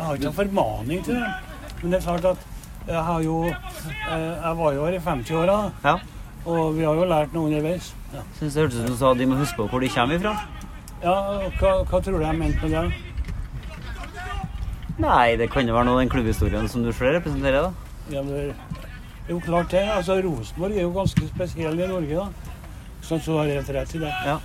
Jeg har ikke noen formaning til det. Men det er klart at jeg har jo eh, Jeg var jo her i 50-åra, Ja. og vi har jo lært noe underveis. Ja, Synes det hørtes ut som du sa de må huske på hvor de kommer ifra. ja hva, hva tror du jeg mente med det? Nei, det kan jo være noe av den klubbhistorien som du selv representerer, da. Ja, det er jo klart det. altså Rosenborg er jo ganske spesiell i Norge, da. Sånn så har jeg helt rett i det. Ja.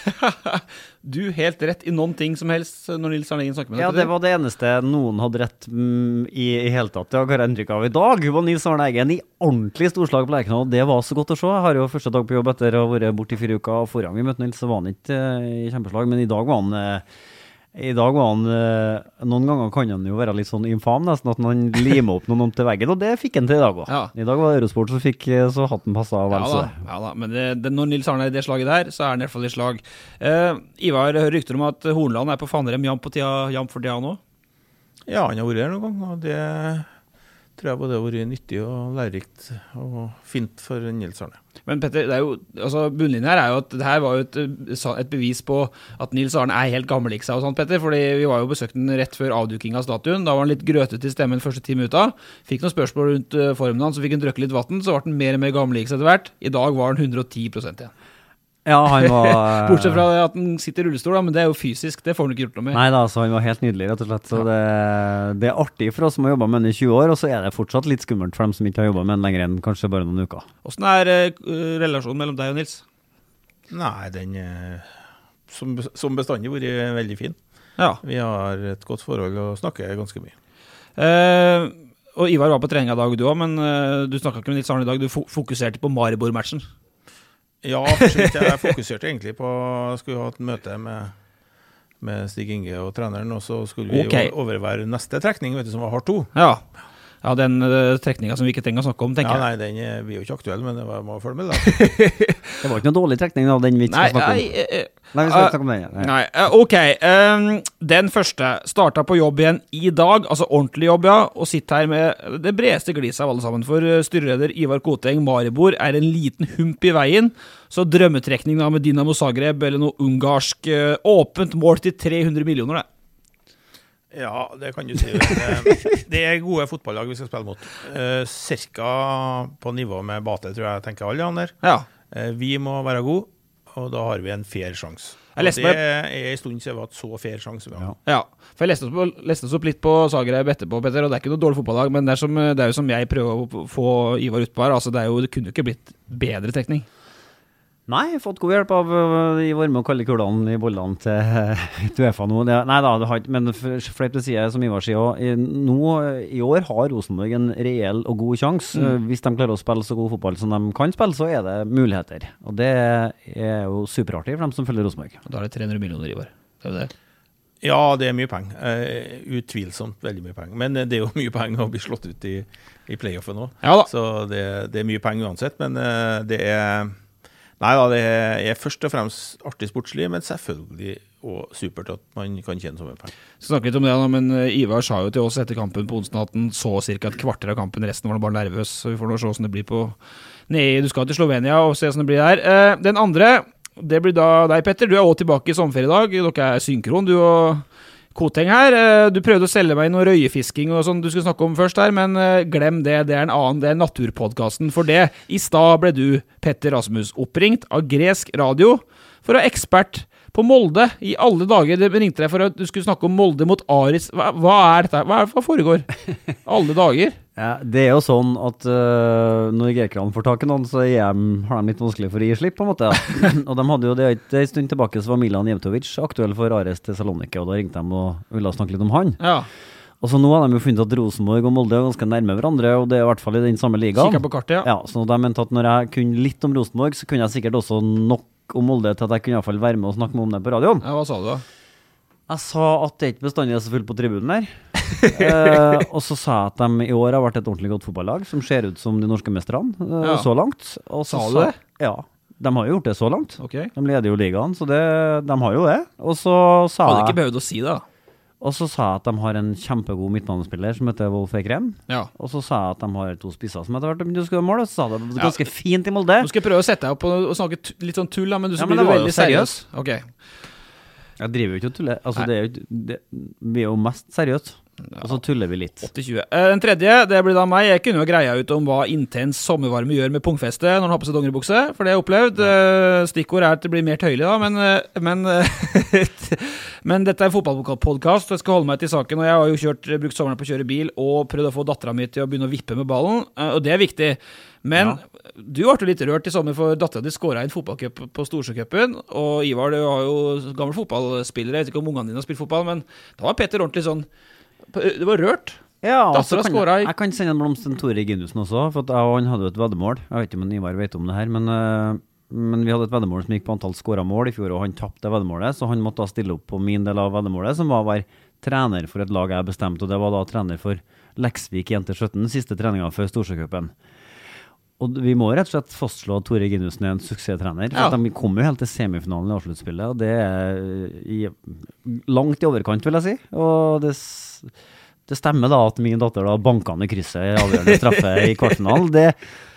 du helt rett i noen ting som helst når Nils Arne Eggen snakker med deg. Ja, det var det eneste noen hadde rett mm, i i hele tatt. Det har jeg inntrykk av i dag. var Nils Arne Eggen i ordentlig storslag på Lerkendal. Det var så godt å se. Jeg har jo første dag på jobb etter å ha vært borte i fire uker. Forrige gang vi møtte Nils, så var han ikke eh, i kjempeslag, men i dag var han eh, i dag var han eh, Noen ganger kan han jo være litt sånn infam, nesten at han limer opp noen til veggen, og det fikk han til i dag òg. Ja. I dag var det Eurosport som fikk eh, så hatten passa vel Ja så da, ja da, men det, det, når Nils Arne er i det slaget der, så er han i hvert fall i slag. Eh, Ivar, hører rykter om at Hornland er på Fannrem jevnt for tida nå? Ja, han har vært her noen ganger, og det tror jeg både har vært nyttig og lærerikt og fint for Nils Arne. Men Petter, er jo, altså bunnlinjen her er jo at det her var jo et, et bevis på at Nils Arne er helt gammelik seg og sånt, Petter. fordi vi var jo besøkte den rett før avduking av statuen. Da var han litt grøtete i stemmen første ti minutta. Fikk noen spørsmål rundt eh, formen hans, så fikk han drukket litt vann. Så ble han mer og mer gammelik seg etter hvert. I dag var han 110 igjen. Ja, han var eh, Bortsett fra at han sitter i rullestol, da, men det er jo fysisk. Det får han ikke gjort noe med. Nei da, så han var helt nydelig, rett og slett. Så det, det er artig for oss som har jobba med han i 20 år, og så er det fortsatt litt skummelt for dem som ikke har jobba med han lenger enn kanskje bare noen uker. Åssen er uh, relasjonen mellom deg og Nils? Nei, den eh, som, som bestandig vært veldig fin. Ja. Vi har et godt forhold og snakker ganske mye. Uh, og Ivar var på trening i dag, du òg, men eh, du snakka ikke med Nils Arne i dag. Du fokuserte på Maribor-matchen. Ja, for så vidt. Jeg fokuserte egentlig på Skulle ha et møte med, med Stig Inge og treneren, og så skulle vi okay. overvære neste trekning, vet du, som var hardt to. Ja. Ja, den uh, trekninga som vi ikke trenger å snakke om, tenker Ja, jeg. nei, den eh, blir jo ikke aktuell, men det var, må følge med, da. Det var ikke noe dårlig trekning av den vi ikke Nei, skal snakke om. nei, eh, eh, Nei, vi skal ikke snakke om den. Nei. Nei, uh, ok. Um, den første starta på jobb igjen i dag, altså ordentlig jobb, ja, og sitter her med det bredeste gliset av alle sammen. For styreleder Ivar Koteng, Maribor, er en liten hump i veien. Så drømmetrekning da med Dinamo Zagreb eller noe ungarsk åpent mål til 300 millioner, det. Ja, det kan du si. Det, er gode fotballag vi skal spille mot. Eh, cirka på nivå med Bate, tror jeg tenker alle han der. Ja. Eh, vi må være gode, og da har vi en fair sjanse. Det er en stund siden vi har hatt så fair sjanse. Ja. Ja, for jeg leste oss, på, leste oss opp litt på Zagreb etterpå, Petter, og det er ikke noe dårlig fotballag, men det er, som, det er jo som jeg prøver å få Ivar ut på her, altså det, er jo, det kunne jo ikke blitt bedre trekning. Nei, jeg har fått god hjelp av øh, de varme og kalde kulene i bollene til Uefa nå. Det, nei da, det har ikke, men fleip til side, som Ivar sier òg. Nå i år har Rosenborg en reell og god sjanse. Mm. Øh, Hvis de klarer å spille så god fotball som de kan spille, så er det muligheter. Og det er jo superartig for dem som følger Rosenborg. Da er det 300 millioner, Ivar. Det er jo det. Ja, det er mye penger. Uh, utvilsomt veldig mye penger. Men eh, det er jo mye penger å bli slått ut i, i playoffen òg. Ja. Så det, det er mye penger uansett. Men uh, det er Nei da, det er først og fremst artig sportslig, men selvfølgelig og supert at man kan tjene så mye penger. Skal snakke litt om det, da, men eh, Ivar sa jo til oss etter kampen på onsdag at han så ca. et kvarter av kampen. Resten var han bare nervøs. så Vi får nå se hvordan det blir på nede. Du skal til Slovenia og se hvordan det blir der. Eh, Den andre, det blir da deg, Petter. Du er også tilbake i sommerferie i dag. Dere er synkron, du og Koteng her. Eh, Du prøvde å selge meg noe røyefisking og sånn du skulle snakke om først her, men eh, glem det. Det er en annen, det er naturpodkasten. For det, i stad ble du, Petter Rasmus, oppringt av gresk radio for å ha ekspert på Molde. I alle dager det ringte deg for at du skulle snakke om Molde mot Aris. Hva, hva er dette? Hva, er, hva foregår? Alle dager. Ja, det er jo sånn at uh, når grekerne får tak i noen, så hjem, har de litt vanskelig for å gi slipp, på en måte. Ja. og de hadde jo det en stund tilbake, så var Milan Jevtovic aktuell for Ares til Saloniki, og da ringte de og ville snakke litt om han. Ja. Og så nå har de jo funnet at Rosenborg og Molde er ganske nærme hverandre, og det er i hvert fall i den samme ligaen. Kikker på kartet, ja. Ja, så de mente at når jeg kunne litt om Rosenborg, så kunne jeg sikkert også nok om Molde til at jeg kunne i hvert fall være med og snakke med om det på radioen. ja. Hva sa du, da? Jeg sa at det ikke bestandig er så fullt på tribunen der. eh, og så sa jeg at de i år har vært et ordentlig godt fotballag, som ser ut som de norske mesterne eh, Ja. så langt. Og så Sa du det? Ja. De har jo gjort det så langt. Okay. De leder jo ligaen, så det, de har jo det. Og så sa jeg Hadde ikke behøvd å si det, da. Og så sa jeg at de har en kjempegod midtbanespiller som heter Wolf Ekrem. Ja. Og så sa jeg at de har to spisser som etter hvert har begynt å skåre mål. Og så sa jeg det var Ja. ganske fint i Molde. Nå skal jeg prøve å sette deg opp og, snakke litt sånn tull, men du Ja, så men blir du veldig seriøs. Ok. Jeg driver jo ikke og tuller. Altså, det er jo, det, vi er jo mest seriøse. Og så tuller vi litt. 80-20. Eh, Den tredje det blir da meg. Jeg kunne jo greia ut om hva intens sommervarme gjør med pungfeste når han har på seg dongeribukse, for det har jeg opplevd. Eh, Stikkord er at det blir mer tøyelig, da, men, eh, men, men dette er en fotballpodkast, og jeg skal holde meg til saken. Og jeg har jo kjørt, brukt sommeren på å kjøre bil og prøvd å få dattera mi til å begynne å vippe med ballen, og det er viktig. Men du ble litt rørt i sommer, for dattera di skåra i en fotballcup på Storsjøcupen. Og Ivar, du har jo gammel fotballspiller, jeg vet ikke om ungene dine har spilt fotball, men da var Petter ordentlig sånn Det var rørt. Ja, og Dattera kan skåra i- jeg, kan sende en blomst til Tore Ginussen også, for han hadde jo et veddemål. Jeg vet ikke om Ivar vet om det her, men, øh, men vi hadde et veddemål som gikk på antall skåra mål i fjor, og han tapte veddemålet, så han måtte da stille opp på min del av veddemålet, som var å være trener for et lag jeg bestemte, og det var da trener for Leksvik jenter 17, siste treninga før Storsjøcupen. Og vi må rett og slett fastslå at Tore Ginussen er en suksesstrener. Ja. De kom jo helt til semifinalen i avsluttspillet, og det er i, langt i overkant, vil jeg si. Og det, det stemmer da at min datter da banka ned krysset i avgjørende straffe i kvartfinalen. Det,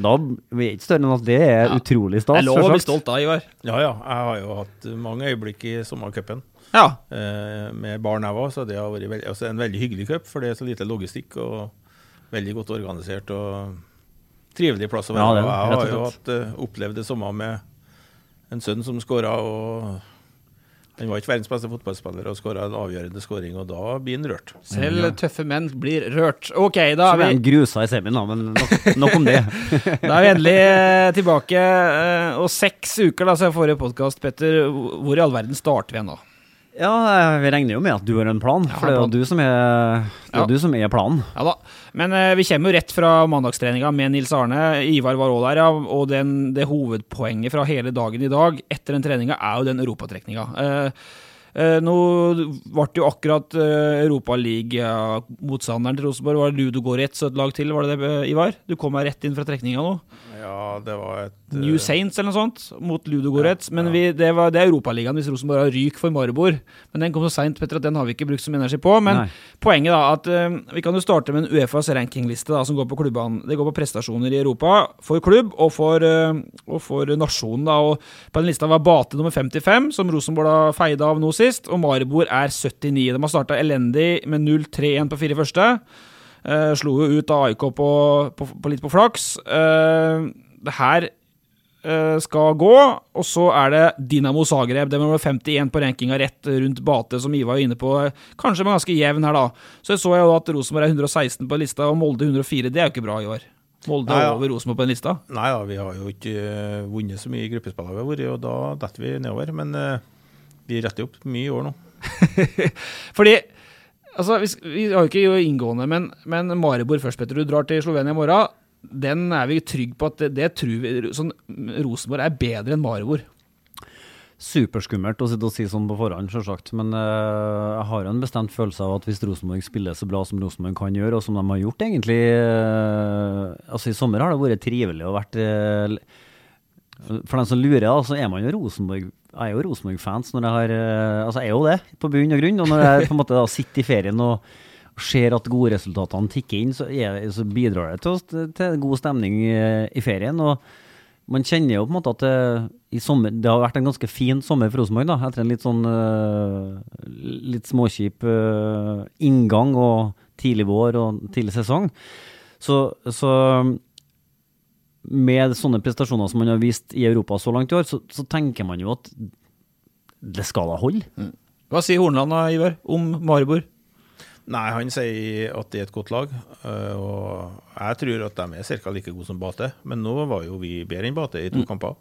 da vi er ikke større enn at det er Ja. utrolig Det stas. er lov å bli stolt av, Ivar. Ja, ja. Jeg har jo hatt mange øyeblikk i sommercupen Ja. eh, med barn jeg var, så det har vært veldig, altså en veldig hyggelig cup, for det er så lite logistikk og veldig godt organisert og trivelig plass å Ja, være. det Og jeg har jo hatt, eh, opplevd det samme med en sønn som skåra, og han var ikke verdens beste fotballspiller og skåra en avgjørende skåring, og da blir han rørt. Selv tøffe menn blir rørt. Ok, da Så ble er han en grusa i semien, da, men nok, nok om det. da er vi endelig eh, tilbake. eh, Og seks uker da, siden forrige podkast, Petter. Hvor i all verden starter vi igjen da? Ja, vi regner jo med at du har en plan, for det er jo du som er, Ja. du som er planen. Ja da. Men eh, vi kommer jo rett fra mandagstreninga med Nils Arne. Ivar var òg der, ja. Og den, det hovedpoenget fra hele dagen i dag etter den treninga er jo den europatrekninga. Eh, nå ble det jo akkurat uh, Europaliga-motstanderen til Rosenborg var Ludo Goretz og et lag til, var det det, eh, Ivar? Du kom her rett inn fra trekninga nå. Ja, det var et eh, New Saints eller noe sånt, mot Ludo Goretz. Men vi, det, var, det er Europaligaen hvis Rosenborg har ryk for Maribor. Men den kom så seint, Petter, at den har vi ikke brukt så mye energi på. Men Nei. poenget da, at eh, vi kan jo starte med en Uefas rankingliste da, som går på klubbene. Det går på prestasjoner i Europa for klubb og for, eh, og for nasjonen. da, og På den lista var Bate nummer 55, som Rosenborg da feide av nå sist. Og Maribor er 79. De har starta elendig med 0-3-1 på fire første. Uh, slo jo ut av AIK på, på, på litt på flaks. Uh, det her uh, skal gå, og så er det Dinamo Zagreb. Det var 51 på rankinga rett rundt Bate, som Ivar var inne på. Kanskje med ganske jevn her, da. Så så jeg jo at Rosenborg er 116 på lista, og Molde 104. Det er jo ikke bra, i år. Molde Nei, ja. over Rosenborg på den lista. Nei da, vi har jo ikke vunnet så mye i gruppespillet vi har vært, og da detter vi nedover. Men eh, vi retter opp mye i år nå. Fordi altså, vi, vi har jo ikke inngående, men, men Maribor først, Petter. Du drar til Slovenia i morgen. Den er vi trygge på at det, det tror vi sånn, Rosenborg er bedre enn Maribor. Superskummelt å sitte og si sånn på forhånd, selvsagt. Men uh, jeg har en bestemt følelse av at hvis Rosenborg spiller så bra som Rosenborg kan gjøre, og som de har gjort egentlig uh, Altså I sommer har det vært trivelig og vært eh, For den som lurer, da, så er man jo Rosenborg Jeg er jo Rosenborg-fans når jeg har eh, Altså, jeg er jo det, på bunn og grunn. Og når jeg på en måte da sitter i ferien og ser at gode resultatene tikker inn, så, er, så bidrar det til, til god stemning i, i ferien. og man kjenner jo på en måte at det, i sommer, det har vært en ganske fin sommer for Rosenborg, da, etter en litt sånn eh, litt småkjip eh, inngang og tidlig vår og tidlig sesong. Så, så med sånne prestasjoner som man har vist i Europa så langt i år, så, så tenker man jo at det skal da holde. Hva sier Hornland da, Ivar, om Maribor? Nei, han sier at det er et godt lag. øh, Og jeg tror at de er ca. like gode som Bate. Men nå var jo vi bedre enn Bate i to kamper.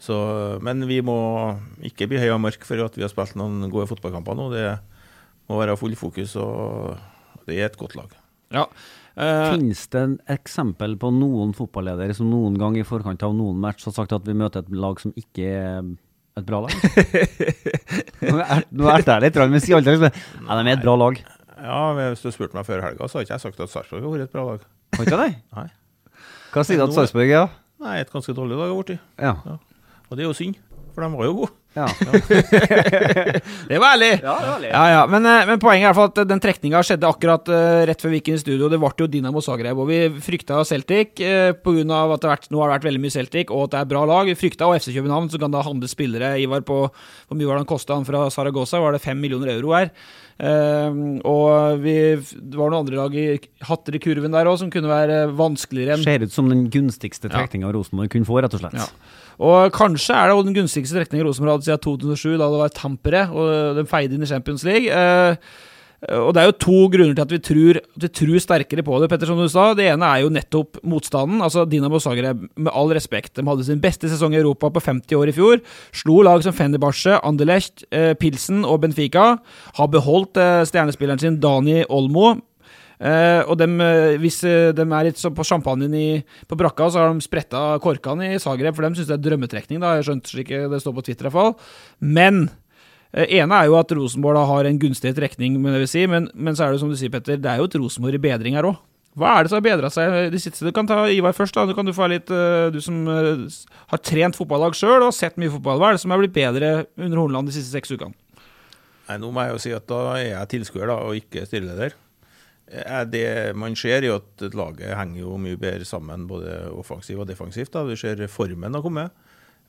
Så, men vi må ikke bli høy og mørk for at vi har spilt noen gode fotballkamper nå. Det må være full fokus, og det er et godt lag. Ja. Eh, Finnes det en eksempel på noen fotballedere som noen gang i forkant av noen match har sagt at vi møter et lag som ikke er et bra lag? Nå er- erter jeg litt, men sier aldri liksom, Nei, de er et bra lag. Ja, men Hvis du spurte meg før helga, så har ikke jeg sagt at Sarpsborg har vært et bra lag. Har ikke det? Nei. Hva sier du at Sarpsborg er? Nei, et ganske dårlig lag har blitt. Ja. Og det er jo synd, for de var jo gode. ja. Det var ærlig! Ja, ja. Men, eh, men poenget er i hvert fall at den trekninga skjedde akkurat eh, rett før vi gikk inn i studio. Det ble jo Dinamo Zagreb, og vi frykta Celtic uh, pga. at det har vært, nå har det vært veldig mye Celtic, og at det er bra lag. Vi frykta og FC København, som kan da handle spillere, Ivar, på hvor mye var det han kosta han fra Saragossa? Var det fem millioner euro her? Uh, og vi, det var noen andre lag i hatter i kurven der òg som kunne være vanskeligere enn Ser ut som den gunstigste Ja. trekninga Rosenborg kunne få, rett og slett. Ja. Og kanskje er det den gunstigste trekningen Rosenborg hadde siden 2007, da det var Tampere, og de feide inn i Champions League. Eh, og det er jo to grunner til at vi tror, at vi tror sterkere på det, Petter, som du sa. Det ene er jo nettopp motstanden. Altså Dinamo Zagreb, med all respekt, de hadde sin beste sesong i Europa på 50 år i fjor. Slo lag som Fenerbahçe, Anderlecht, eh, Pilsen og Benfica. Har beholdt eh, stjernespilleren sin Dani Olmo. Eh, og dem, eh, hvis eh, de er litt på champagnen i, på brakka, så har de spretta korkene i Zagreb, for dem syns det er drømmetrekning. da, Jeg skjønte slik det står på Twitter i hvert fall. Men ene er jo at Rosenborg da har en gunstig trekning, si, men, men så er det som du sier, Petter, det er jo et Rosenborg i bedring her òg. Hva er det som har bedra seg de siste Du kan ta Ivar først. da, Du kan du få litt, du som har trent fotballag sjøl og sett mye fotball. Hva er det som er blitt bedre under Horneland de siste seks ukene? Nei, Nå må jeg jo si at da er jeg tilskuer da, og ikke styreleder. Eh, Det man ser, er jo at laget henger jo mye bedre sammen, både offensivt og defensivt. da. Du ser formen har kommet.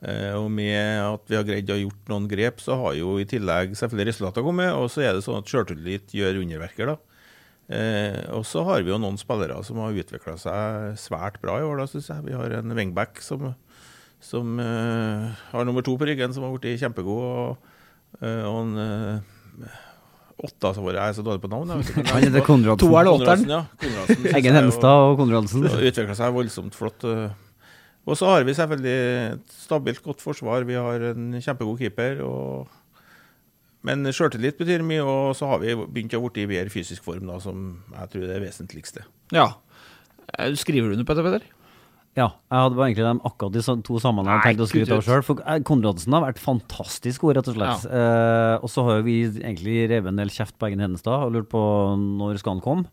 Eh, Og med at vi har greid å gjort noen grep, så har jo i tillegg selvfølgelig resultater kommet. Og så er det sånn at sjøltillit gjør underverker, da. Eh, og så har vi jo noen spillere som har utvikla seg svært bra i år, da, syns jeg. Vi har en wingback som, som har nummer to på ryggen, som har blitt kjempegod. Og, og en åtta som var Jeg er så dårlig på navn. Han heter Konradsen. To er det åtteren. Ja. Eggen Henstad og Konradsen. utvikla seg voldsomt flott. eh. Og så har vi selvfølgelig et stabilt, godt forsvar. Vi har en kjempegod keeper. Og... Men sjøltillit betyr mye, og så har vi begynt å bli i bedre fysisk form, da, som jeg tror er det vesentligste. Ja. Eh, Skriver du under på dette, Petter? Ja, jeg hadde bare egentlig dem akkurat de to sammen jeg tenkte tenkt å skryte av sjøl. For eh, Konradsen har vært fantastisk god, rett og slett. Eh, og så har vi egentlig revet en del kjeft på Eggen Hennestad og lurt på når skal han komme.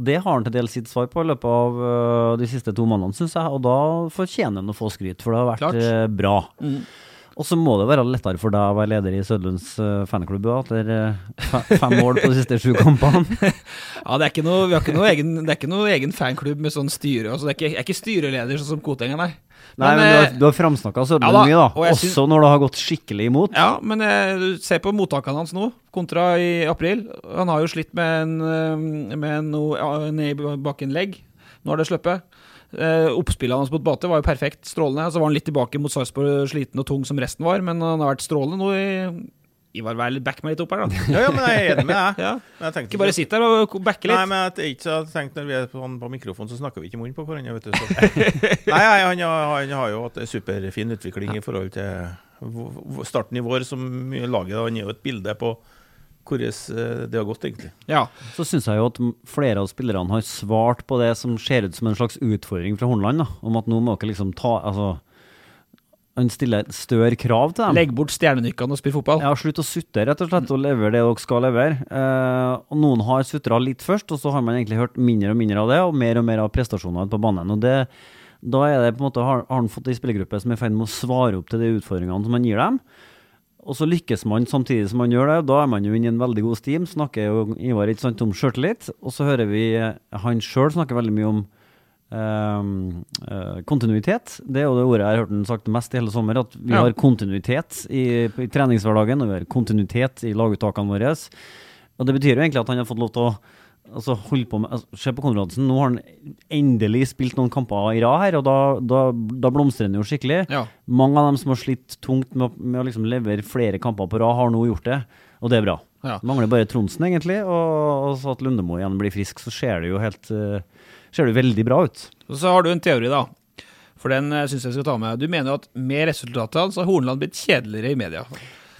Det har han til dels sitt svar på i løpet av eh, de siste to månedene, syns jeg. Og da fortjener han å få skryt, for det har vært eh, bra. Mm. Og så må det være lettere for deg å være leder i Sødlunds uh, fanklubb etter eh, fe fem mål på de siste sju kampene. Ja, det er ikke noe, vi har ikke noe egen, det er ikke noe egen fanklubb med sånn styre. Altså, det er ikke, jeg er ikke styreleder sånn som Koteng er, nei. Nei, men du eh, har, du har framsnakka Sødlund ja mye, da. og Også synes, når det har gått skikkelig imot. Ja, men eh, du ser på mottakene hans nå, kontra i april. Han har jo slitt med, en, eh, med noe ja, ned i bakkenlegg. Nå har det sluppet. Eh, Oppspillet hans mot Bate var jo perfekt, strålende. Så var han litt tilbake mot Sarpsborg, sliten og tung som resten var, men han har vært strålende nå i Ivar, vær litt back meg litt opp her, da. Ja, ja, men jeg er enig med deg. Ja. Men Ikke bare sitt der og backe litt. Nei, men jeg ikke så tenkt når vi er på, på mikrofon, så snakker vi ikke i munnen på hverandre. vet du. Så. Nei, han, har- han har jo hatt en superfin utvikling i forhold til starten i vår som laget. Han er jo et bilde på hvordan eh, det har gått, egentlig. Ja. Så syns jeg jo at flere av spillerne har svart på det som ser ut som en slags utfordring fra Hornland, da, om at nå må dere liksom ta Altså, han stiller større krav til dem. Legg bort stjernenykkene og spill fotball. Ja, slutt å sutte, rett og slett, og levere det dere skal levere. Eh, og Noen har sutra litt først, og så har man egentlig hørt mindre og mindre av det, og mer og mer av prestasjonene på banen. og det da er det på en måte, har, har han fått ei spillergruppe som er i ferd med å svare opp til de utfordringene som man gir dem. Og så lykkes man samtidig som man gjør det. Da er man jo inne i en veldig god steam. Snakker jo Ivar ikke sant, om sjøltillit. Og så hører vi eh, han sjøl snakke veldig mye om um, uh, kontinuitet. Det er jo det ordet jeg har hørt han sagt mest i hele sommer. At vi Ja. har kontinuitet i, i treningshverdagen, og vi har kontinuitet i laguttakene våre. Og det betyr jo egentlig at han har fått lov til å altså, hold på med altså, Se på Konradsen, nå har han endelig spilt noen kamper i rad her, og da, da, da blomstrer han jo skikkelig. Ja. Mange av dem som har slitt tungt med, med å liksom levere flere kamper på rad, har nå gjort det, og det er bra. Ja. Mangler bare Tronsen, egentlig, og, og så at Lundemo igjen blir frisk, så ser det jo helt eh, Ser det veldig bra ut. Og så har du en teori, da. For den uh, syns jeg skal ta med. Du mener jo at med resultatene så har Horneland blitt kjedeligere i media.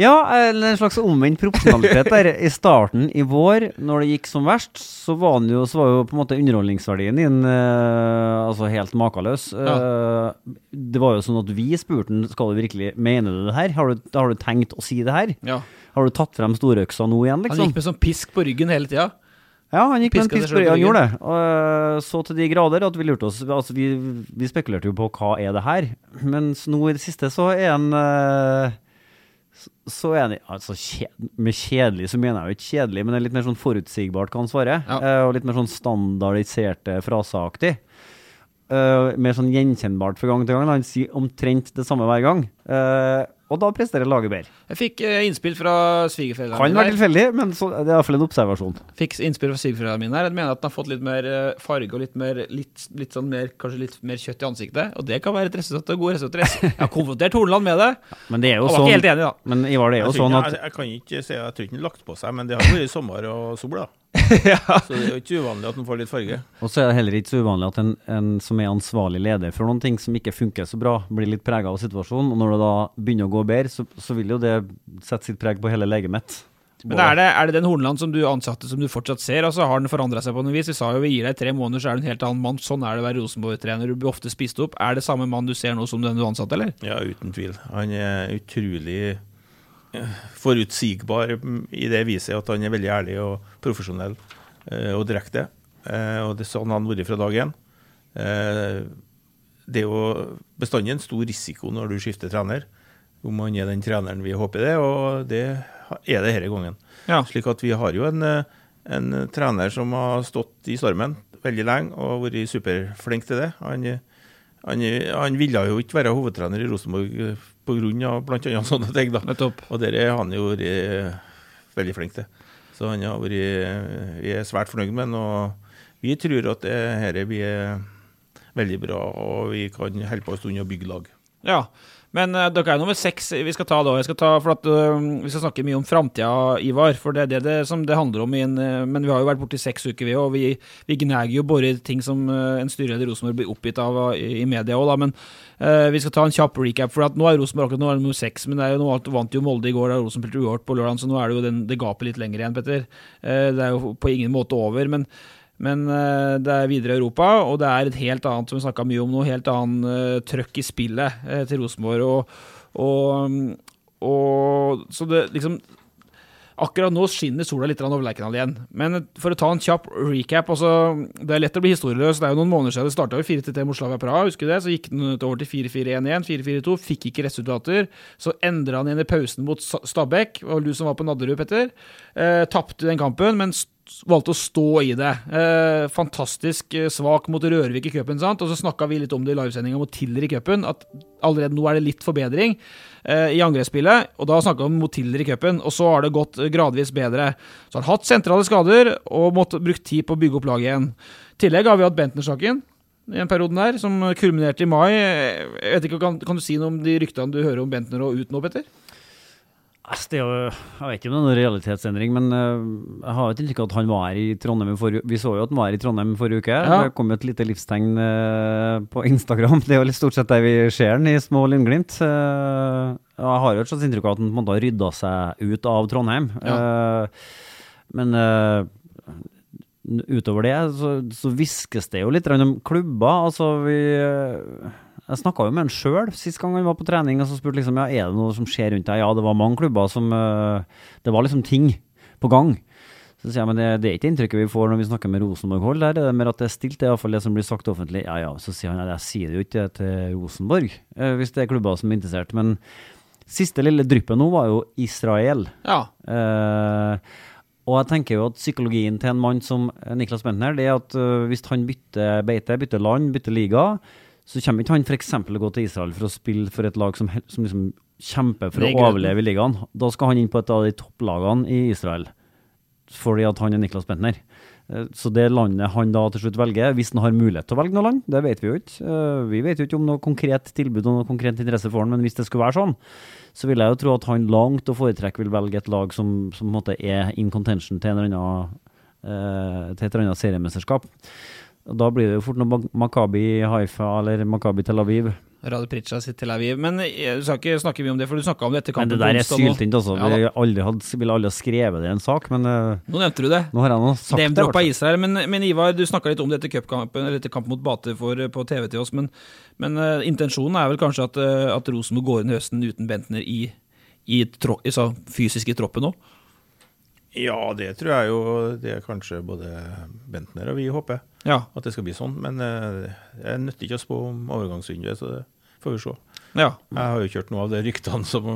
Ja, eller en slags omvendt proporsjonalitet der. I starten i vår, når det gikk som verst, så var, jo, så var jo på en måte underholdningsverdien din eh, altså helt makeløs. Eh, det var jo sånn at vi spurte han skal du virkelig mene du det her. Har du, har du tenkt å si det her? Ja. Har du tatt frem storøksa nå igjen, liksom? Han gikk med sånn pisk på ryggen hele tida. Ja, han gikk med en pisk på ryggen. han gjorde det. Og, øh, så til de grader at vi lurte oss Altså, vi, vi spekulerte jo på hva er det her. Mens nå i det siste så er han s- så er det altså, Med kjedelig så mener jeg jo ikke kjedelig, men det er litt mer sånn forutsigbart hva han svarer. Ja. eh, og litt mer sånn standardiserte fraseaktig. Uh, mer sånn gjenkjennbart fra gang til gang. Han sier omtrent det samme hver gang. Eh, og da presterer laget bedre. Jeg fikk eh, innspill fra svigerforeldrene Kan være tilfeldig, men så, det er iallfall en observasjon. Fikk innspill fra svigerforeldrene mine her. Jeg mener at den har fått litt mer eh, farge og litt mer litt, litt sånn mer, kanskje litt mer kjøtt i ansiktet. Og det kan være et resultat av gode resultater. Jeg har konfrontert Horneland med det. Men det er jo Han var ikke sånn helt enig, da. Men Ivar, det er jo Jeg, tror sånn ikke- at jeg, jeg kan ikke si jeg tror ikke den har lagt på seg, men det har vært sommer og sol, da. Så det er jo ikke uvanlig at den får litt farge. Og så er det heller ikke så uvanlig at en, en som er ansvarlig leder for noen ting som ikke funker så bra, blir litt prega av situasjonen. Og når det da begynner å gå bedre, så, så vil jo det sette sitt preg på hele legemet. Men er det, er det den Horneland som du ansatte som du fortsatt ser? Altså Har den forandra seg på noe vis? Vi sa jo vi gir deg tre måneder, så er du en helt annen mann. Sånn er det å være Rosenborg-trener. Du blir ofte spist opp. Er det samme mann du ser nå som den du ansatte, eller? Ja, uten tvil. Han er utrolig forutsigbar i det viset at han er veldig ærlig og profesjonell eh, og direkte. Eh, Og det er sånn han har vært fra dag én. Eh, Det er jo bestandig en stor risiko når du skifter trener, om han er den treneren vi håper det, og det er det denne gangen. Ja. Slik at vi har jo en, en trener som har stått i stormen veldig lenge og vært superflink til det. Han, han, han ville jo ikke være hovedtrener i Rosenborg pga. bl.a. sånne ting. da. Og det har han jo vært veldig flink til. Så han har vært, vi er svært fornøyd med han. Og vi tror at det her blir veldig bra, og vi kan holde på en stund og bygge lag. Ja. Men uh, dere er nummer seks vi skal ta ta, for at, eh, vi skal snakke mye om framtida, Ivar. For det er det, det som det handler om. En, uh, men vi har jo vært borte i seks uker, vi òg. Vi, vi gnager jo bare ting som en styreleder i Rosenborg blir oppgitt av i, i media òg, da. Men vi skal ta en kjapp recap. For nå er Rosenborg akkurat nå er det nummer seks, men det er jo nå vant jo Molde i går, da Rosenborg spilte uavgjort på lørdag, så nå er det jo den, det gapet litt lenger igjen, Petter. Det er jo på ingen måte over. men men eh, det er videre i Europa, og det er et helt annet som vi snakka mye om nå, helt annet uh, trøkk i spillet eh, til Rosenborg. Og, og, og Så det liksom Akkurat nå skinner sola litt over Lerkendal igjen. Men for å ta en kjapp recap altså, Det er lett å bli historieløs. Det er jo noen måneder siden det starta 4-3 mot Slavia Praha. Husker du det? Så gikk den over til 4-4-1-1, 4-4-2. Fikk ikke resultater. Så endra han igjen i pausen mot Stabæk. Det var du som var på Nadderud, Petter. Eh, Tapte den kampen, men valgte å stå i det. Eh, fantastisk eh, svak mot Rørvik i cupen. Og så snakka vi litt om det i livesendinga mot Tiller i cupen, at allerede nå er det litt forbedring eh, i angrepsspillet. Og da snakka vi om mot Tiller i cupen, og så har det gått eh, gradvis bedre. Så har hatt sentrale skader og måtte brukt tid på å bygge opp laget igjen. I tillegg har vi hatt Bentner-saken i en periode der, som kulminerte i mai. Jeg vet ikke, kan, kan du si noe om de ryktene du hører om Bentner og ut nå, Petter? Det er jo, jeg vet ikke om det er noen realitetsendring, men eh, jeg har et inntrykk av at han var her i Trondheim forrige Vi så jo at han var her i Trondheim forrige uke. Ja. Det kom jo et lite livstegn eh, på Instagram. Det er jo stort sett der vi ser han, i små lynglimt. Uh, jeg har jo et slags inntrykk av at han på en måte har rydda seg ut av Trondheim. Ja. men eh, utover det så, så hviskes det jo litt om klubber. Altså, vi eh, Jeg snakka jo med han sjøl sist gang han var på trening, og så spurte liksom ja, er det noe som skjer rundt deg. Ja, det var mange klubber som eh, Det var liksom ting på gang. Så sier jeg, men det, det er ikke inntrykket vi får når vi snakker med Rosenborg-hold. Der er det mer at det er stilt, det er iallfall det som blir sagt offentlig. Ja ja, så sier han at jeg sier det jo ikke til Rosenborg, eh, hvis det er klubber som er interessert. Men siste lille dryppet nå var jo Israel. Ja. Eh, og jeg tenker jo at psykologien til en mann som Niklas Bentner, det er at øh, hvis han bytter beite, bytter land, bytter liga, så kommer ikke han f.eks. å gå til Israel for å spille for et lag som, som liksom kjemper for å overleve i ligaen. Da skal han inn på et av de topplagene i Israel, fordi at han er Niklas Bentner. Eh, Så det landet han da til slutt velger, hvis han har mulighet til å velge noe land, det vet vi jo ikke. Eh, Vi vet jo ikke om noe konkret tilbud og noe konkret interesse for han, men hvis det skulle være sånn, så vil jeg jo tro at han langt å foretrekke vil velge et lag som, som på en måte er in contention til, en eller annen, eh, til et eller annet seriemesterskap. Da blir det jo fort noe Mak- Makabi Haifa eller Makabi Tel Aviv. Radio Pritcha sitt Tel Aviv. Men eh, du skal ikke snakke mye om det, for du snakka om det etter Men kampen det der er syltynt, altså. Ja. Vi aldri hadde, ville aldri ha skrevet det i en sak, men eh, Nå nevnte du det. nå har jeg nå sagt det. i hvert Name-droppa. Israel. Men, men Ivar, du snakka litt om det etter cupkampen, eller etter kampen mot Bate for, på TV til oss. Men, men uh, intensjonen er vel kanskje at, uh, at Rosenborg går inn i høsten uten Bentner i, i, tro, i så, fysisk i troppen nå? Ja, det tror jeg jo det er kanskje både Bentner og vi håper. Ja. At det skal bli sånn. Men eh, jeg nytter ikke å spå om overgangsvinduet, så det får vi se. ja. Jeg har jo ikke hørt noe av de ryktene som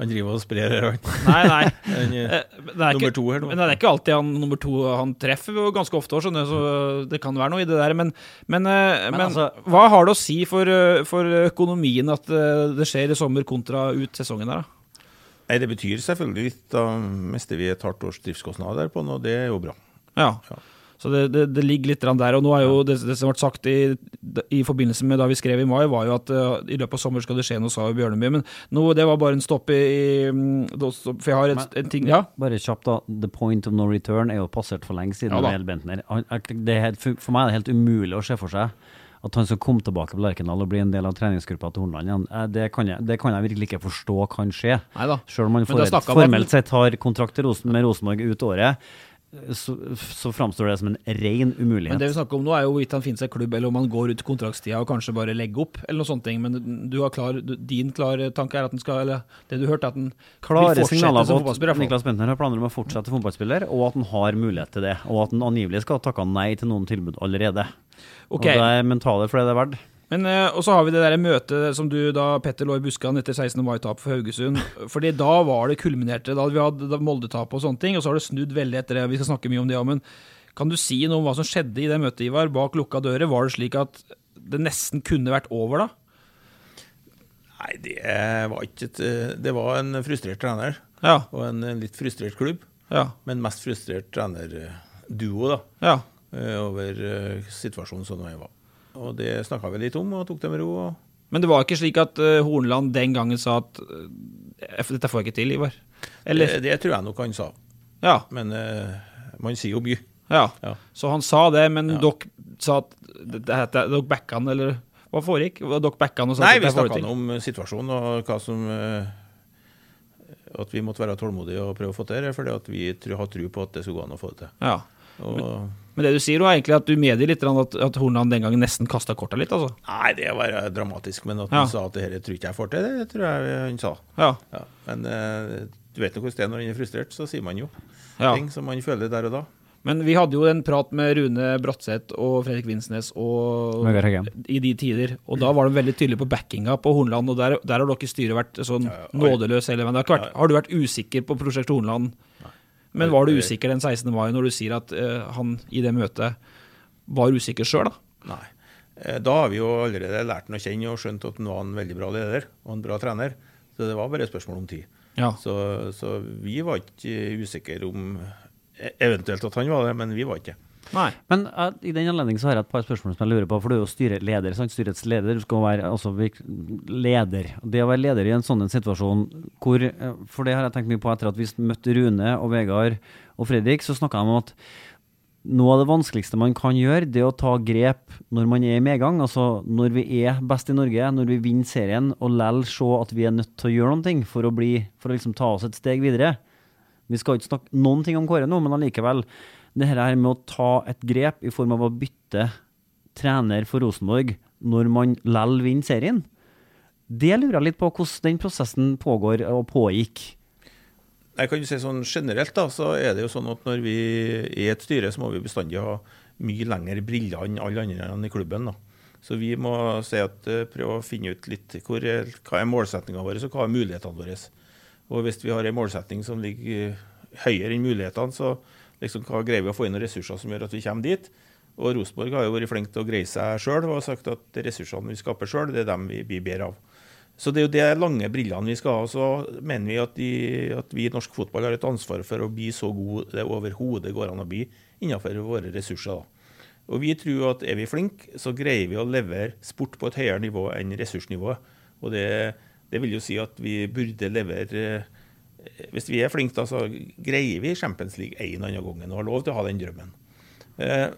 han driver og sprer her. Nei, nei. Den, eh, Eh, er Nummer ikke, to her nå. Men det er ikke alltid han nummer to Han treffer jo ganske ofte òg, skjønner så det kan være noe i det der. Men, men, eh, men, altså- hva har det å si for, for økonomien at det skjer i sommer kontra ut sesongen der, da? Nei, Det betyr selvfølgelig litt. Da mister vi et hardt års driftskostnader på den, og det er jo bra. Ja. Ja. Så det, det, det ligger litt der. Og nå er jo det, det som ble sagt i, i forbindelse med da vi skrev i mai, var jo at uh, i løpet av sommer skal det skje noe, sa Bjørneby. Men nå, det var bare en stopp i, i stopp- For jeg har et, en ting Ja? Bare kjapt, da. The point of no return er jo passert for lenge siden. Ja det for meg er det helt umulig å se for seg at han skal komme tilbake på Lerkendal og bli en del av treningsgruppa til Hornland igjen. Eh, Det kan, jeg, det kan jeg virkelig ikke forstå kan skje. Selv om han formelt sett har kontrakt med Rosenborg ut året, så, så framstår det som en ren umulighet. Men det vi snakker om nå er jo hvorvidt han finner seg klubb, eller om han går ut kontraktstida og kanskje bare legger opp, eller noe sånt. Men du har klar, du, din klare tanke er at han skal Eller det du hørte, at han Klare signaler på at. Niklas Bentner har planer om å fortsette fotballspiller, og at han har mulighet til det. Og at han angivelig skal ha takka nei til noen tilbud allerede. Okay. Og det er mentale for det det er verdt. Men eh, Og så har vi det der møtet som du da Petter lå i buskene etter 16. mai-tapet for Haugesund. Fordi da var det kulminerte. Da hadde vi hatt Molde-tap og sånne ting, og så har det snudd veldig etter det. Vi skal snakke mye om det, ja, men kan du si noe om hva som skjedde i det møtet, Ivar, bak lukka dører? Var det slik at det nesten kunne vært over da? Nei, det var ikke et, Det var en frustrert trener Ja. og en litt frustrert klubb. Ja. Men mest frustrert trenerduo, da. ja. eh, Over eh, situasjonen som den var. Og det snakka vi litt om, og tok det med ro. Men det var ikke slik at eh, Hornland den gangen sa at eh, dette får jeg ikke til, Ivar? Eller? det, det tror jeg nok han sa. Ja. Men uh, man sier jo mye. ja. Ja. Så han sa det, men Ja. dere sa at dere backa han, eller hva foregikk? Dere backa han og sa Nei, at dette får vi til? Nei, vi snakka om situasjonen og hva som uh, At vi måtte være tålmodige og prøve å få til det, fordi at vi har tro på at det skulle gå an å få det til. Ja. Og, Men det du sier, er egentlig at du medgir litt at, at Hornland den gangen nesten kasta korta litt, altså. nei, det var dramatisk, men at Ja. sa at det her tror ikke jeg får til, det tror jeg han sa. Ja. Ja. Men eh, du vet nå hvordan det er når en er frustrert, så sier man jo ja. ting som man føler der og da. Men vi hadde jo en prat med Rune Bratseth og Fredrik Vinsnes og i de tider, og da var de veldig tydelige på backinga på Hornland, og der, der har dere i styret vært sånn Ja, ja, oi. nådeløs hele veien. Har, vært, har du vært usikker på prosjekt Hornland? Men var du usikker den 16. mai når du sier at eh, han i det møtet var usikker sjøl, da? Nei. Eh, Da har vi jo allerede lært han å kjenne og skjønt at han var en veldig bra leder og en bra trener. Så det var bare et spørsmål om tid. Ja. Så, så vi var ikke usikre om e- eventuelt at han var det, men vi var ikke. Nei. Men uh, i den anledning så har jeg et par spørsmål som jeg lurer på. For du er jo styreleder, sant? styrets leder. Du skal være altså, leder. Det å være leder i en sånn situasjon hvor eh, For det har jeg tenkt mye på etter at vi møtte Rune og Vegard og Fredrik, så snakka de om at noe av det vanskeligste man kan gjøre, det er å ta grep når man er i medgang. Altså når vi er best i Norge, når vi vinner serien, og lell se at vi er nødt til å gjøre noe for å, bli, for å liksom ta oss et steg videre. Vi skal ikke snakke noen ting om Kåre nå, men allikevel. Det her med å ta et grep i form av å bytte trener for Rosenborg når man lell vinner serien, det lurer jeg litt på hvordan den prosessen pågår og pågikk. Jeg kan jo si sånn Generelt da, så er det jo sånn at når vi er et styre, så må vi bestandig ha mye lengre briller enn alle andre i klubben. da. Så vi må si at, eh, prøve å finne ut litt hvor, hva er målsettinga våre og hva er mulighetene våre. Og Hvis vi har en målsetting som ligger høyere enn mulighetene, så liksom, hva greier vi å få inn av ressurser som gjør at vi kommer dit? Og Rosenborg har jo vært flink til å greie seg sjøl og har sagt at ressursene vi skaper sjøl, det er dem vi blir bedre av. Så det er jo de lange brillene vi skal ha. Så mener vi at, de, at vi i norsk fotball har et ansvar for å bli så gode det overhodet går an å bli innenfor våre ressurser. da. Og vi tror at er vi flinke, så greier vi å levere sport på et høyere nivå enn ressursnivået. Og det, det vil jo si at vi burde levere eh, Hvis vi er flinke, da, så greier vi Champions League en eller annen gang og har lov til å ha den drømmen. Eh,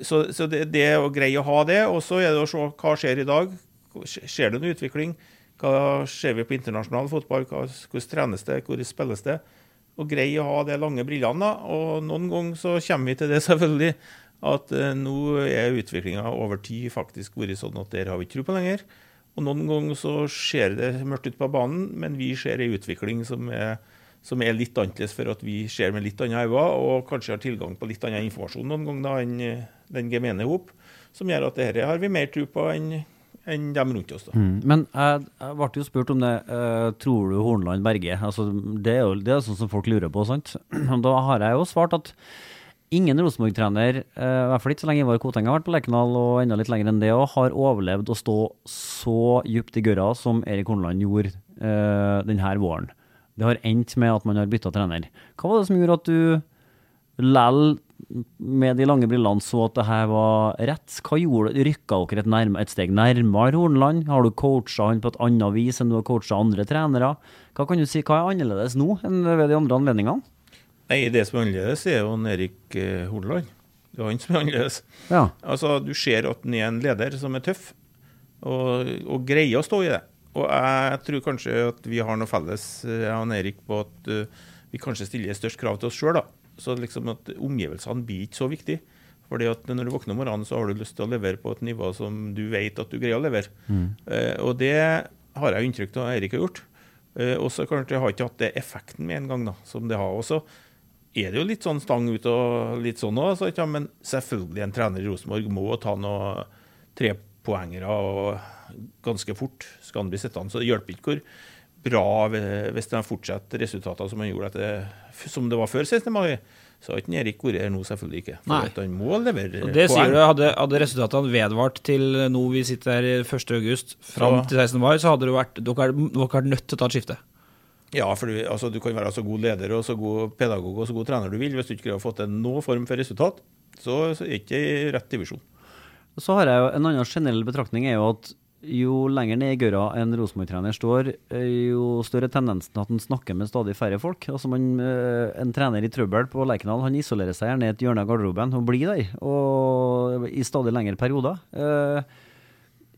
Så, så det, det er å greie å ha det. Og så er det å se hva skjer i dag. Skjer det noen utvikling? Hva ser vi på internasjonal fotball? Hvordan trenes det? Hvor spilles det? Og greie å ha de lange brillene. Og noen ganger så kommer vi til det, selvfølgelig, at eh, nå er utviklinga over tid faktisk vært sånn at der har vi ikke tro på lenger. Og noen ganger så ser det mørkt ut på banen, men vi ser ei utvikling som er, som er litt annerledes for at vi ser med litt andre øyne, og kanskje har tilgang på litt annen informasjon noen ganger enn den gemene hop, som gjør at dette har vi mer tro på enn enn dem rundt oss. da. Mm. Men jeg, jeg ble jo spurt om det. Uh, tror du Hornland berger? Altså, det er jo det er sånn som folk lurer på, sant? Da har jeg jo svart at ingen Rosenborg-trener, eh, i hvert fall ikke så lenge Ivar Koteng har vært på Lerkendal, og enda litt lenger enn det òg, har overlevd å stå så dypt i gørra som Erik Horneland gjorde uh, denne våren. Det har endt med at man har bytta trener. Hva var det som gjorde at du lell med de lange brillene så at det her var rett? Hva gjorde det? Rykka dere et, nærme, et steg nærmere Horneland? Har du coacha han på et annet vis enn du har coacha andre trenere? Hva kan du si, hva er annerledes nå enn ved de andre anledningene? Nei, Det som er annerledes, er jo Erik eh, Horneland. Det er han som er annerledes. Ja. Altså, Du ser at han er en leder som er tøff, og, og greier å stå i det. Og jeg tror kanskje at vi har noe felles, eh, jeg og Erik, på at uh, vi kanskje stiller størst krav til oss sjøl. Så liksom at omgivelsene blir ikke så viktig. Fordi at når du våkner om morgenen, så har du lyst til å levere på et nivå som du vet at du greier å levere. Eh, og det har jeg inntrykk av at Eirik har gjort. Uh, og så kanskje har ikke hatt det effekten med en gang, da, som det har. også er det jo litt sånn stang ut og litt sånn òg, ja, men selvfølgelig en trener i Rosenborg må ta noen trepoengere og ganske fort skal han bli sittende. Så det hjelper ikke hvor bra hvis de fortsetter resultatene som han gjorde etter, som det var før 16. mai. Så har ikke Erik vært her nå, selvfølgelig ikke. For han må levere Og det sier poeng. du, hadde, hadde resultatene vedvart til nå vi sitter her 1. august, fram Så- til 16. mai, så hadde det vært, dere vært nødt til å ta et skifte. Ja, for du, altså, du kan være så god leder og så god pedagog og så god trener du vil. Hvis du ikke greier å få til noen form for resultat, så, så er det ikke i rett divisjon. Så har jeg jo en annen generell betraktning er jo at jo lenger ned i gørra en Rosenborg-trener står, eh, jo større tendensen at han snakker med stadig færre folk. Altså man, eh, En trener i trøbbel på Lerkendal isolerer seg gjerne i et hjørne av garderoben og blir der og i stadig lengre perioder. Eh,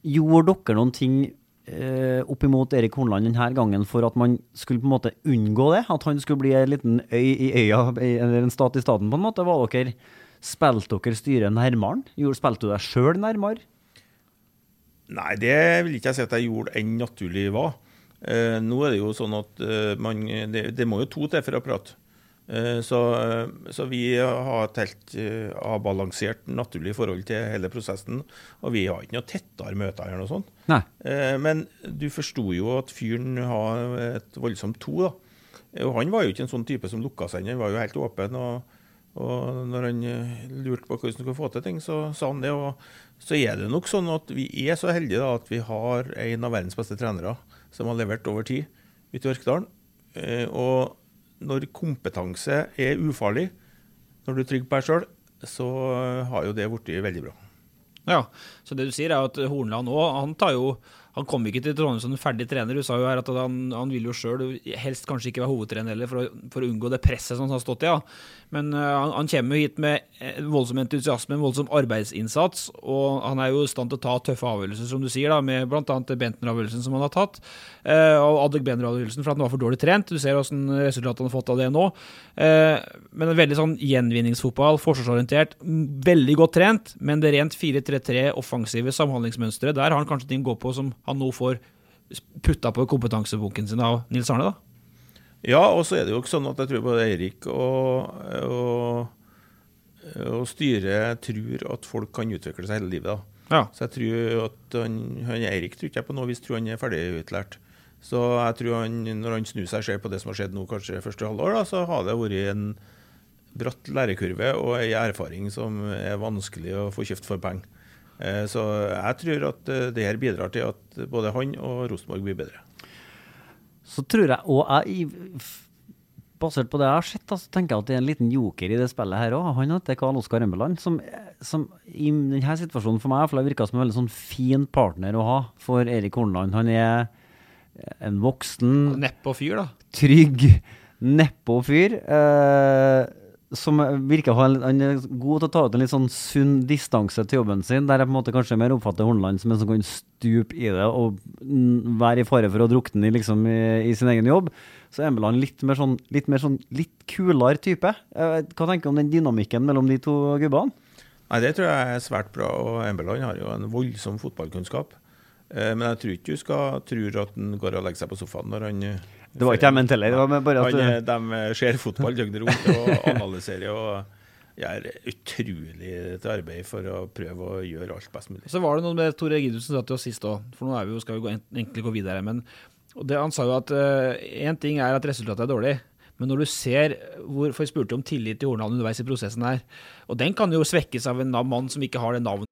gjorde dere noen ting eh, opp imot Erik Hornland denne gangen for at man skulle på en måte unngå det? At han skulle bli en liten øy i øya, eller en stat i staten på en måte? Var dere, Spilte dere styret nærmere Spilte du deg sjøl nærmere? Nei, det vil ikke jeg si at jeg gjorde enn naturlig var. Eh, nå er det jo sånn at eh, man, det, det må jo to til for å prate. Eh, så, eh, så vi har et helt eh, avbalansert, naturlig forhold til hele prosessen. Og vi har ikke noe tettere møter eller noe sånt. Nei. Men du forsto jo at fyren har et voldsomt to, da. Og han var jo ikke en sånn type som lukka seg inn, han var jo helt åpen. og og når han lurte på hvordan han skulle få til ting, så sa han det. Og så er det nok sånn at vi er så heldige da, at vi har en av verdens beste trenere som har levert over tid ute i Orkdalen. Og når kompetanse er ufarlig, når du er trygg på deg sjøl, så har jo det blitt veldig bra. Ja, så det du sier er at Hornland òg, han tar jo han kom ikke til Trondheim som en ferdig trener. Du sa jo her at han, han vil jo sjøl helst kanskje ikke være hovedtrener heller, for å, for å unngå det presset som han har stått i. Ja. Men uh, han, han, kommer jo hit med voldsom entusiasme, en voldsom arbeidsinnsats, og han er jo i stand til å ta tøffe avgjørelser, som du sier, da, med bl.a. Bentner-avgjørelsen som han har tatt, uh, og Adek-Bentner-avgjørelsen for at han var for dårlig trent. Du ser åssen resultatet han har fått av det nå. Uh, men en veldig sånn gjenvinningsfotball, forsvarsorientert, veldig godt trent, men det rent 4-3-3 offensive samhandlingsmønsteret, der har han kanskje ting å gå på som han nå får putta på kompetanseboken sin av Nils Arne? da? Ja, og så er det jo ikke sånn at jeg tror både Eirik og, og, og styret tror at folk kan utvikle seg hele livet. da. Ja. Så jeg tror at han, han Eirik tror ikke jeg på noe vis tror han er ferdigutlært. Så jeg tror han, når han snur seg og ser på det som har skjedd nå kanskje første halvår, da, så har det vært en bratt lærekurve og ei erfaring som er vanskelig å få kjøpt for penger. Eh, så jeg tror at eh, det her bidrar til at både han og Rosenborg blir bedre. Så tror jeg òg Basert på det jeg har sett, så tenker jeg at det er en liten joker i det spillet her òg. Han heter Karl Oskar Rømmeland, som, som, i denne situasjonen for meg for virka som en veldig sånn fin partner å ha for Erik Horneland. Han er en voksen Nedpå fyr, da. Trygg, nedpå fyr. Eh, som virker han er god til å ta ut en litt sånn sunn distanse til jobben sin, der jeg på en måte kanskje mer oppfatter Horneland som en som kan stupe i det og være i fare for å drukne liksom, i, i, sin egen jobb. Så er Embeland litt mer sånn litt, sånn, litt kulere type. Eh, hva tenker du om den dynamikken mellom de to gubbene? Nei, Det tror jeg er svært bra. og Embeland har jo en voldsom fotballkunnskap. Eh, men jeg tror ikke du skal tro at han går og legger seg på sofaen når han det var ikke jeg mente heller. Han, de ser fotball døgnet rundt og analyserer og gjør utrolig til arbeid for å prøve å gjøre alt best mulig. Så var det noe med Tore Egidsen sa til oss sist òg, for nå vi jo, skal vi gå, egentlig gå videre. men det, Han sa jo at én uh, ting er at resultatet er dårlig. Men når du ser hvor, For jeg spurte om tillit til Hornland underveis i prosessen her. Og den kan jo svekkes av en mann som ikke har det navnet.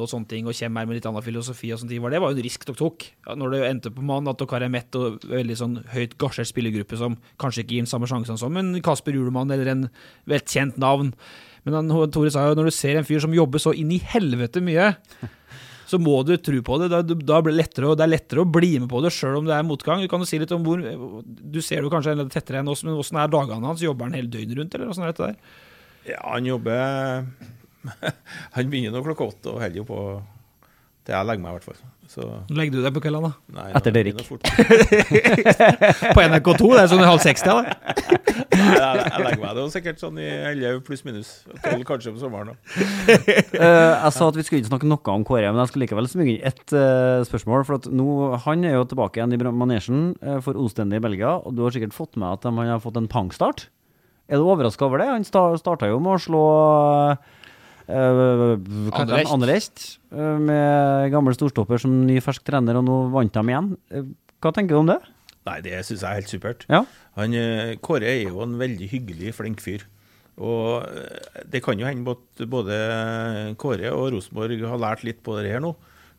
Og sånne ting, og kommer her med litt annen filosofi og sånne ting, var det var jo en risk dere tok. Ja, når det endte på mann at dere er mett og veldig sånn høyt gasjert spillergruppe som kanskje ikke gir den samme sjansene som en Kasper Julemann eller en velkjent navn. Men han, Tore sa jo når du ser en fyr som jobber så inn i helvete mye, så må du tro på det. Da, da blir det, lettere, det er lettere å bli med på det sjøl om det er motgang. Du kan jo si litt om hvor Du ser det kanskje tettere enn oss, men åssen er dagene hans? Jobber han hele døgnet rundt, eller åssen er dette der? Ja, han jobber Han begynner nå klokka åtte og holder jo på til jeg legger meg, i hvert fall. Så, Legger du deg på kveldene, da? nei, Etter fort. På NRK2? Det er sånn i halv seks, da. Nei, jeg, legger meg det sikkert sånn i elleve pluss minus. Tolv kanskje på sommeren. Eh, jeg sa at vi skulle ikke snakke noe om Kåre, men jeg skulle likevel smyge inn ett uh, spørsmål. For at nå, Han er jo tilbake igjen i manesjen uh, for Ostendig i Belgia, og du har sikkert fått med at han har fått en pangstart. Er du overraska over det? Han sta, starta jo med å slå uh, Anderlecht. Anderlecht eh, med gammel storstopper som ny fersk trener, og nå vant de igjen. Eh, hva tenker du om det? Nei, det syns jeg er helt supert. Ja. Han, eh, Kåre er jo en veldig hyggelig, flink fyr. Og eh, det kan jo hende at både Kåre og Rosenborg har lært litt på det her nå.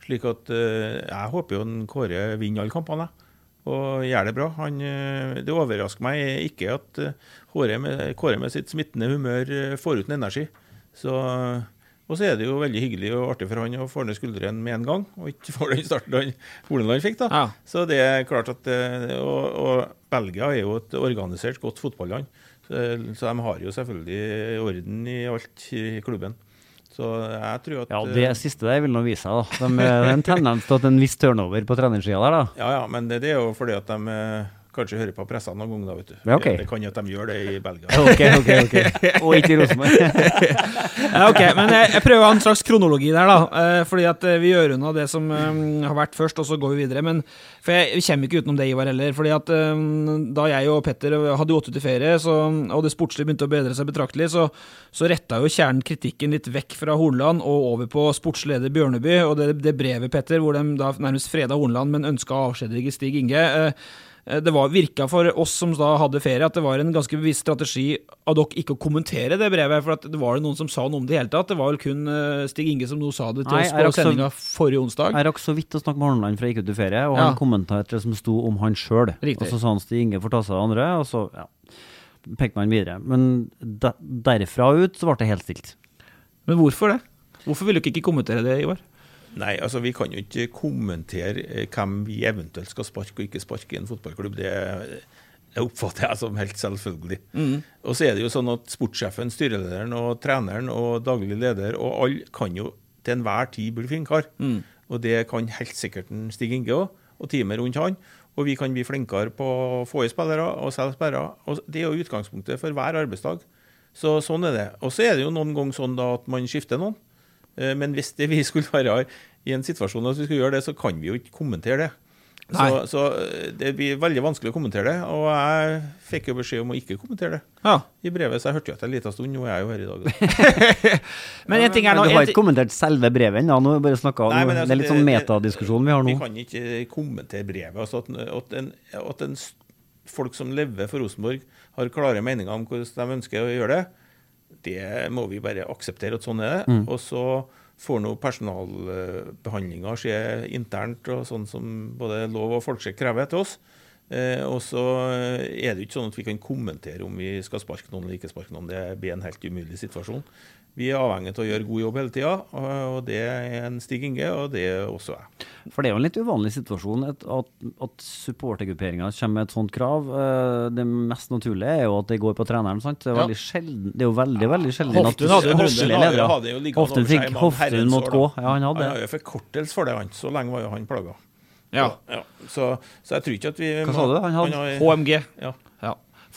Slik at eh, jeg håper jo en Kåre vinner alle kampene. Og gjør det bra. Han, eh, det overrasker meg ikke at eh, Kåre med, Kåre med sitt smittende humør eh, får ut en energi. Så, og så er det jo veldig hyggelig og artig for han å få ned skuldrene med en gang, og ikke få den starten han Horneland fikk. da. Ja. Så det er klart at eh, og, og Belgia er jo et organisert, godt fotballand. Så, så de har jo selvfølgelig orden i alt i klubben. Så jeg tror at Ja, Det eh, siste der vil nå vise seg. da. De, det er en tendens til at en viss turnover på trenersida der. da. Ja, ja, men det, det er jo fordi at de eh, kanskje hører på pressa noen ganger, da, vet du. Ja, okay. Det kan jo at de gjør det i Belgia. Ok, ok, ok. Og ikke i Rosenborg. Ok, men jeg, jeg prøver å ha en slags kronologi der, da. Eh, fordi at eh, vi gjør unna det som eh, har vært først, og så går vi videre. Men for jeg, vi kommer ikke utenom det, Ivar, heller. fordi at eh, da jeg og Petter hadde gått ut i ferie, så, og det sportslige begynte å bedre seg betraktelig, så, så retta jo kjernen kritikken litt vekk fra Hornland og over på sportslig leder Bjørneby. Og det, det brevet, Petter, hvor de da nærmest freda Hornland, men ønska å avskjedige Stig Inge. Eh, det var, virka for oss som da hadde ferie, at det var en ganske bevisst strategi av dere ikke å kommentere det brevet. For at det var det noen som sa noe om det i hele tatt. Det var vel kun eh, Stig Inge som nå sa det til Nei, oss på sendinga forrige onsdag. Jeg rakk så vidt å snakke med Horneland før jeg gikk ut i ferie, og Ja. han kommenterte det som sto om han sjøl. Og så sa han Stig Inge får ta seg av andre, og så ja, pekte man videre. Men de, derfra ut så ble det helt stilt. Men hvorfor det? Hvorfor ville dere ikke kommentere det, Ivar? Nei, altså vi kan jo ikke kommentere eh, hvem vi eventuelt skal sparke og ikke sparke i en fotballklubb. Det, det oppfatter jeg som helt selvfølgelig. Og så er det jo sånn at sportssjefen, styrelederen og treneren og daglig leder og alle kan jo til enhver tid bli flinkere. Og det kan helt sikkert Stig Inge òg, og teamet rundt han. Og vi kan bli flinkere på å få i spillere og selge spillere. Og det er jo utgangspunktet for hver arbeidsdag. Så sånn er det. Og så er det jo noen ganger sånn da at man skifter noen. Eh, Men hvis det vi skulle være i en situasjon at vi skulle gjøre det, så kan vi jo ikke kommentere det. Så, Nei. så eh, det blir veldig vanskelig å kommentere det. Og jeg fikk jo beskjed om å ikke kommentere det Ja. i brevet, så jeg hørte jo etter en liten stund. Nå er jeg jo her i dag. Men en ting er Men nå du har ikke kommentert selve brevet ennå? Nå bare snakket- Nei, men altså, Det er litt sånn metadiskusjon vi har nå. Vi kan ikke kommentere brevet. Altså at, at, en, at en, folk som lever for Rosenborg, har klare meninger om hvordan de ønsker å gjøre det. Det må vi bare akseptere at sånn er det. Og så får nå personalbehandlinga skje internt, og sånn som både lov og folkeskikk krever til oss. Eh, og så er det jo ikke sånn at vi kan kommentere om vi skal sparke noen eller ikke sparke noen. Det blir en helt umulig situasjon. Vi er avhengig av å gjøre god jobb hele tida, og det er en Stig Inge, og det er også jeg. For det er jo en litt uvanlig situasjon at, at, at supportergrupperinga kommer med et sånt krav. Eh, Det mest naturlige er jo at det går på treneren. sant? Det er, Ja. veldig sjelden, det er jo veldig veldig sjelden Hoftun hadde Han jo- ledere- hadde jo liggende Hoftun over seg fikk i Hoftun måtte gå. Ja, han hadde Han har det. jo forkortelse for det, han. Så lenge var jo han plaga. Ja. Så, så jeg tror ikke at vi Hva sa du? Han hadde har- HMG. Ja.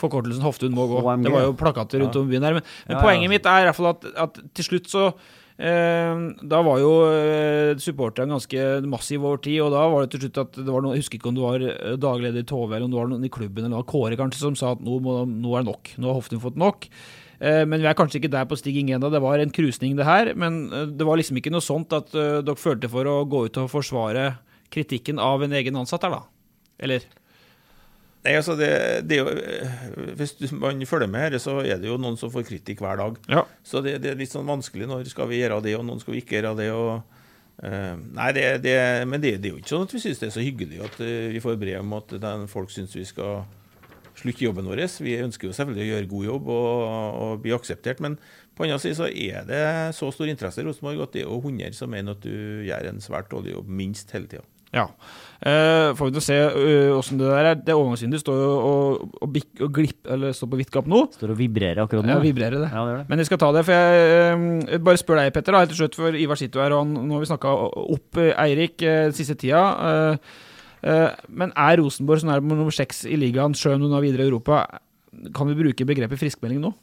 Forkortelsen Hoftun må gå. HMG. Det var jo plakater rundt om byen her. Men, men Ja, poenget mitt er i hvert fall at, at til slutt så eh, Da var jo eh, supporterne ganske massive over tid, og da var det til slutt at det var noen, Jeg husker ikke om det var dagleder i Tove eller om det var noen i klubben eller Kåre kanskje, som sa at nå, må, nå er det nok. Nå har Hoftun fått nok. Eh, Men vi er kanskje ikke der på Stig Inge ennå. Det var en krusning, det her. Men eh, det var liksom ikke noe sånt at eh, dere følte for å gå ut og forsvare kritikken av en egen ansatt her, da? Eller? Nei, altså det, det jo, eh, Hvis man følger med her, så er det jo noen som får kritikk hver dag. Ja. Så det, det er litt sånn vanskelig. Når skal vi gjøre det, og noen skal vi ikke gjøre det. og uh, Nei, det, det, men det, det er jo ikke sånn at vi syns det er så hyggelig at uh, vi får brev om at den, folk syns vi skal slutte jobben vår. Vi ønsker jo selvfølgelig å gjøre god jobb og, og bli akseptert, men på annen side så er det så stor interesse i Rosenborg at det er jo 100 som mener at du gjør en svært dårlig jobb, minst hele tida. Ja. Uh, får vi til se åssen uh, det der er. Det overgangsvinduet står jo og, og, bik, og glipp, eller står på vidt gap nå. Står og vibrerer akkurat nå. Ja, vibrerer det. Ja, det det. Men jeg skal ta det, for jeg uh, bare spør deg, Petter, da, helt til slutt, for Ivar sitter her, og han, nå har vi snakka opp eh, Eirik eh, siste tida. Eh, eh, men er Rosenborg, som er nummer seks i ligaen, sjøl om hun er videre i Europa, kan vi bruke begrepet friskmelding nå?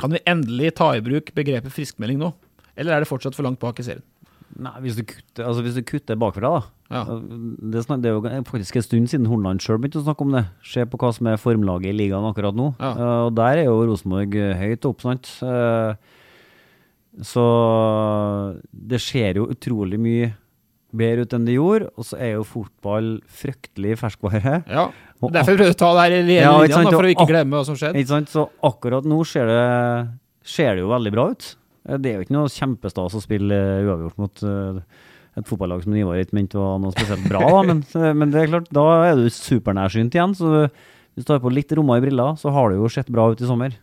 Kan vi endelig ta i bruk begrepet friskmelding nå? Eller er det fortsatt for langt bak i serien? Nei, hvis du kutter, altså hvis du kutter bakfra, da. Ja. Det, er det er jo faktisk en stund siden Hornland sjøl begynte å snakke om det. Se på hva som er formlaget i ligaen akkurat nå. Ja. Uh, og der er jo Rosenborg eh, høyt opp, sant. Uh, så det ser jo utrolig mye bedre ut enn det gjorde. Og så er jo fotball fryktelig ferskvare. Ja. Derfor prøvde jeg å ta det her i hele Ja, da, for å ikke glemme hva som skjedde. Så akkurat nå ser det, ser det jo veldig bra ut. Eh, Det er jo ikke noe kjempestas å spille eh, uavgjort mot eh, et fotballag som Ivar ikke mente var noe spesielt bra, da. Men, men det er klart, da er du supernærsynt igjen. Så hvis du tar på litt rommer i briller, så har det jo sett bra ut i sommer.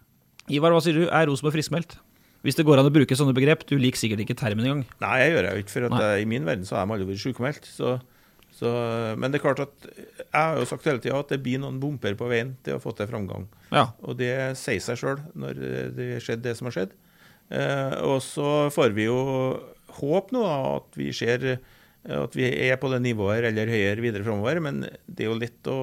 Ivar, hva sier du? Er Rosenborg friskmeldt? Hvis det går an å bruke sånne begrep. Du liker sikkert ikke termen engang. Nei, jeg gjør det jo ikke, for at jeg, i min verden så har de aldri vært sjukmeldt. Så, så, men det er klart at jeg har jo sagt hele tida at det blir noen bumper på veien til å få til framgang. Ja. Og det sier seg sjøl når det skjedde det som har skjedd. Eh, og så får vi jo håp nå at vi ser at vi er på det nivået eller høyere videre framover. Men det er jo lett å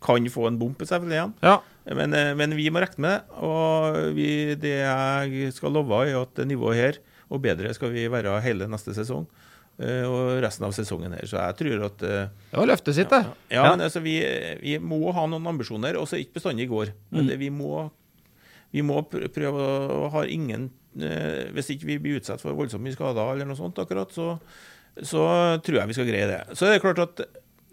Kan få en bump selvfølgelig igjen. Ja. Men, eh, men vi må regne med det. Og vi, det jeg skal love, er at det nivået her, og bedre, skal vi være hele neste sesong. eh, Og resten av sesongen her. Så jeg tror at Det var løftet sitt, det. ja, men altså, vi, vi må ha noen ambisjoner, og så ikke bestandig i går. Men det, vi må, vi må prøve å ha ingen eh, Hvis ikke vi blir utsatt for voldsomt mye skader eller noe sånt akkurat, så, så tror jeg vi skal greie det. Så er det klart at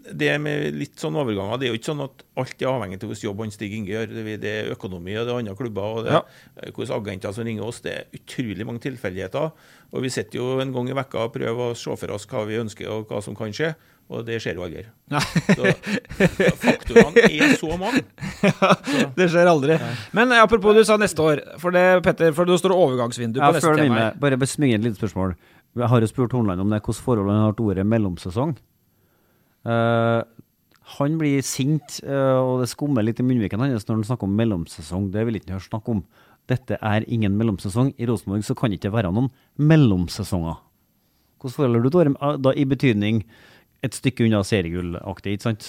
det med litt sånn overganger, det er jo ikke sånn at alt er avhengig av hvordan jobb han Stig Inge gjør. Det er økonomi, og det er andre klubber, og det Ja. er hvordan agenter som ringer oss. Det er utrolig mange tilfeldigheter. Og vi sitter jo en gang i vekka og prøver å se for oss hva vi ønsker og hva som kan skje, og det skjer jo aldri. Nei. Så faktorene er så mange. Det skjer aldri. Men eh, apropos, du sa neste år. For det, Petter, for det står overgangsvindu Ja, på neste tema. Bare smyg besmyge et lite spørsmål. Jeg har jo spurt Hornland om det, hvordan forholdet han har til ordet mellomsesong. Uh, han blir sint, uh, og det skummer litt i munnviken hans når han snakker om mellomsesong. Det vil ikke han høre snakk om. Dette er ingen mellomsesong. I Rosenborg så kan det ikke være noen mellomsesonger. Hvordan forholder du til ordet eh, da, i betydning et stykke unna seriegullaktig, ikke sant?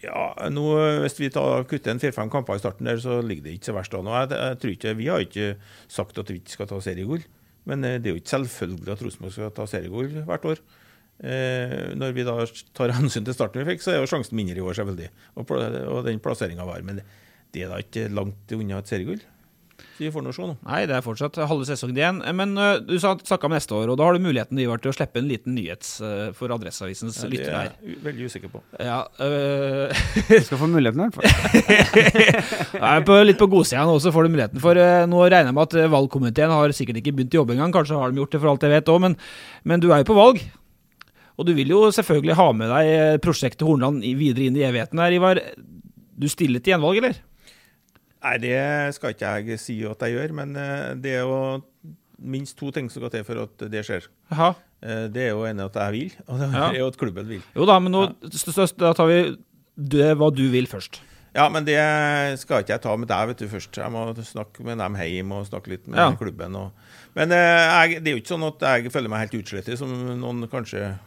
Ja, nå, Hvis vi tar, kutter en fire-fem kamper i starten, der, så ligger det ikke så verst an. Jeg, jeg ikke, Vi har ikke sagt at vi ikke skal ta seriegull, men eh, det er jo ikke selvfølgelig at Rosenborg skal ta seriegull hvert år. Eh, når vi da tar hensyn til starten vi fikk, så er jo sjansen mindre i år, selvfølgelig. Og, og den plasseringa var. Men det er da ikke langt unna et seriegull. Nå se. Nei, det er fortsatt halve sesongen igjen. Men uh, du sa snakka om neste år, og da har du muligheten Ivar, til å slippe en liten nyhets uh, for Adresseavisens Ja, det lyttere er her. jeg veldig usikker på. Ja, uh, Du skal få muligheten i hvert fall. Litt på godsida nå så får du muligheten. For eh, nå regner jeg med at eh, valgkomiteen har sikkert ikke begynt å jobbe engang. Kanskje har de gjort det for alt jeg vet òg, men, men du er jo på valg. Og du vil jo selvfølgelig ha med deg eh, prosjektet Hornland videre inn i evigheten her, Ivar. Du stiller til gjenvalg, eller? Nei, det skal ikke jeg si at jeg gjør, men eh, det er jo minst to ting som skal til for at det skjer. Jaha. Eh, Det er jo ene at jeg vil, og det Ja. er jo at klubben vil. Jo da, men nå da tar vi det, hva du vil først. Ja, men det skal ikke jeg ta med deg vet du, først. Jeg må snakke med dem hjemme og snakke litt med Ja. klubben. Og... Men eh, jeg, det er jo ikke sånn at jeg føler meg helt utslettet, som noen kanskje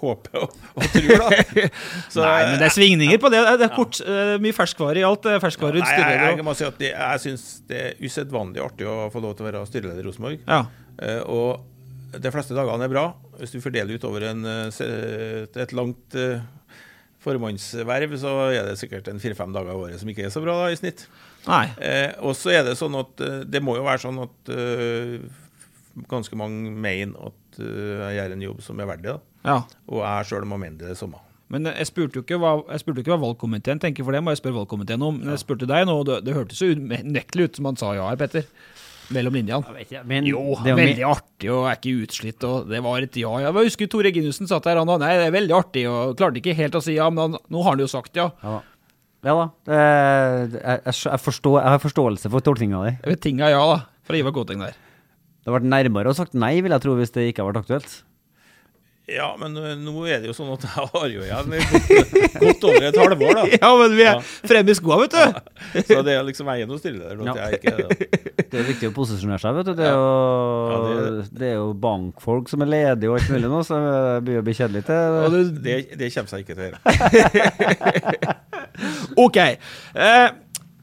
håper og, og tror. da. Så, Nei, men det er svingninger på det. Det er kort, ja. mye ferskvare i alt. Ferskvare Ferskvare Nei, jeg, jeg, jeg må si at det, jeg syns det er usedvanlig artig å få lov til å være styreleder i Rosenborg. Ja. Uh, og de fleste dagene er bra. Hvis du fordeler utover en, eh, et langt eh, formannsverv, så er det sikkert en fire-fem dager i året som ikke er så bra da, i snitt. Eh, og så er det sånn at eh, det må jo være sånn at uh, ganske mange mener at eh, jeg gjør en jobb som er verdig, da. Ja. Og er sjøl om mindre det samme. Men jeg spurte jo ikke hva, jeg spurte ikke hva valgkomiteen tenker, for det må jeg spørre valgkomiteen om. Men jeg spurte deg nå, og det, det hørtes jo unektelig ut som han sa ja her, Petter. Mellom linjene. vet men Jo, det var veldig artig og er ikke utslitt, og det var et ja. Jeg husker Tore Reginussen satt der, han da. Nei, det er veldig artig, og klarte ikke helt å si ja, men han, nå har han jo sagt ja. Ja. Ja da. Jeg, forstår, jeg har forståelse for tolkninga di. Er ja, da. Fra Ivar Gåteng der. Det hadde vært nærmere å sagt nei, vil jeg tro, hvis det ikke hadde vært aktuelt. Ja, men eh, nå er det jo sånn at jeg har jo igjen godt, godt over et halvår, da. Ja, men vi er Ja. fremme i skoa, vet du! Så det er liksom veien å stille der. Ja. Jeg ikke det. Det er viktig å posisjonere seg, vet du. Det er jo, Ja, det det er jo bankfolk som er ledige og alt mulig nå, så det begynner å bli kjedelig til det- Det, det kommer seg ikke til å gjøre. OK. Eh,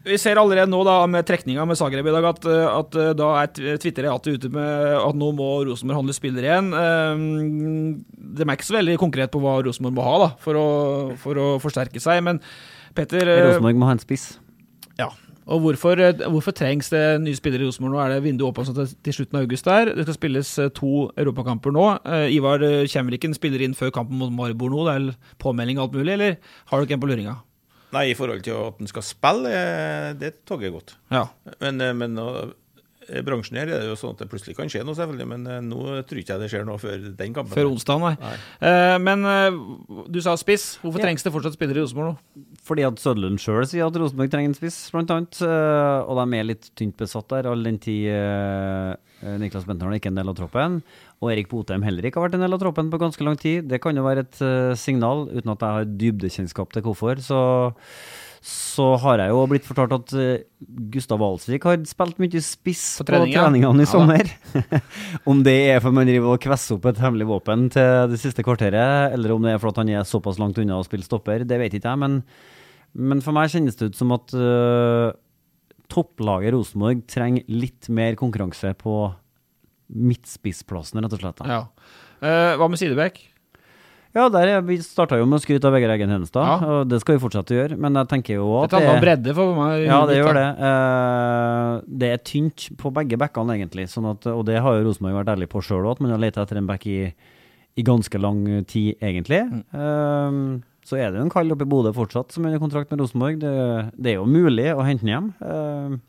vi ser allerede nå da med trekninga med Zagreb i dag at, eh, at eh, da er Tw- Twitter Reate ute med at nå må Rosenborg handle spillere igjen. Eh, de er ikke så veldig konkret på hva Rosenborg må ha da, for å, for å forsterke seg, men Petter Rosenborg må ha en spiss. Ja. Og hvorfor, hvorfor trengs det nye spillere i Rosenborg nå? Er det vinduet åpent sånn til, slutten av august der? Det skal spilles to europakamper nå. Ivar Kjemriken spiller inn før kampen mot Maribor nå. Det er påmelding og alt mulig, eller har dere en på luringa? Nei, i forhold til at han skal spille, eh, det toget godt. Ja. Men, eh, men bransjen her er det jo sånn at det plutselig kan skje noe, selvfølgelig. Men eh, nå tror ikke jeg det skjer noe før den kampen. Før onsdag, nei. Nei. Eh, men eh, du sa spiss. Hvorfor Ja. trengs det fortsatt spillere i Rosenborg nå? Fordi at Sødlund sjøl sier at Rosenborg trenger en spiss, blant annet. eh, Og de er litt tynt besatt der, all den tid eh, Niklas Bentner ikke er en del av troppen. Og Erik Botheim heller ikke har vært en del av troppen på ganske lang tid. Det kan jo være et eh, signal, uten at jeg har dybdekjennskap til hvorfor. Så, så har jeg jo blitt fortalt at eh, Gustav Alsvik har spilt mye spiss På trening, på treningene i Ja i sommer. om det er for man driver og kvesser opp et hemmelig våpen til det siste kvarteret, eller om det er for at han er såpass langt unna å spille stopper, det vet ikke jeg. Men, men for meg kjennes det ut som at uh, topplaget Rosenborg trenger litt mer konkurranse på midtspissplassen, rett og slett. Ja. Uh, hva med Sidebekk? Ja, der er, vi starta jo med å skryte av Vegard Eggen Henstad, Ja. og det skal vi fortsette å gjøre. Men jeg tenker jo at det, handler bredde for meg. Ja, det gjør det. Eh, det er tynt på begge bekkene, egentlig. Sånn at, og det har jo Rosenborg vært ærlig på sjøl òg, at man har lett etter en bekk i, i ganske lang tid, egentlig. Eh, så er det jo en kall oppe i Bodø fortsatt som er under kontrakt med Rosenborg. Det, det er jo mulig å hente den hjem. Eh,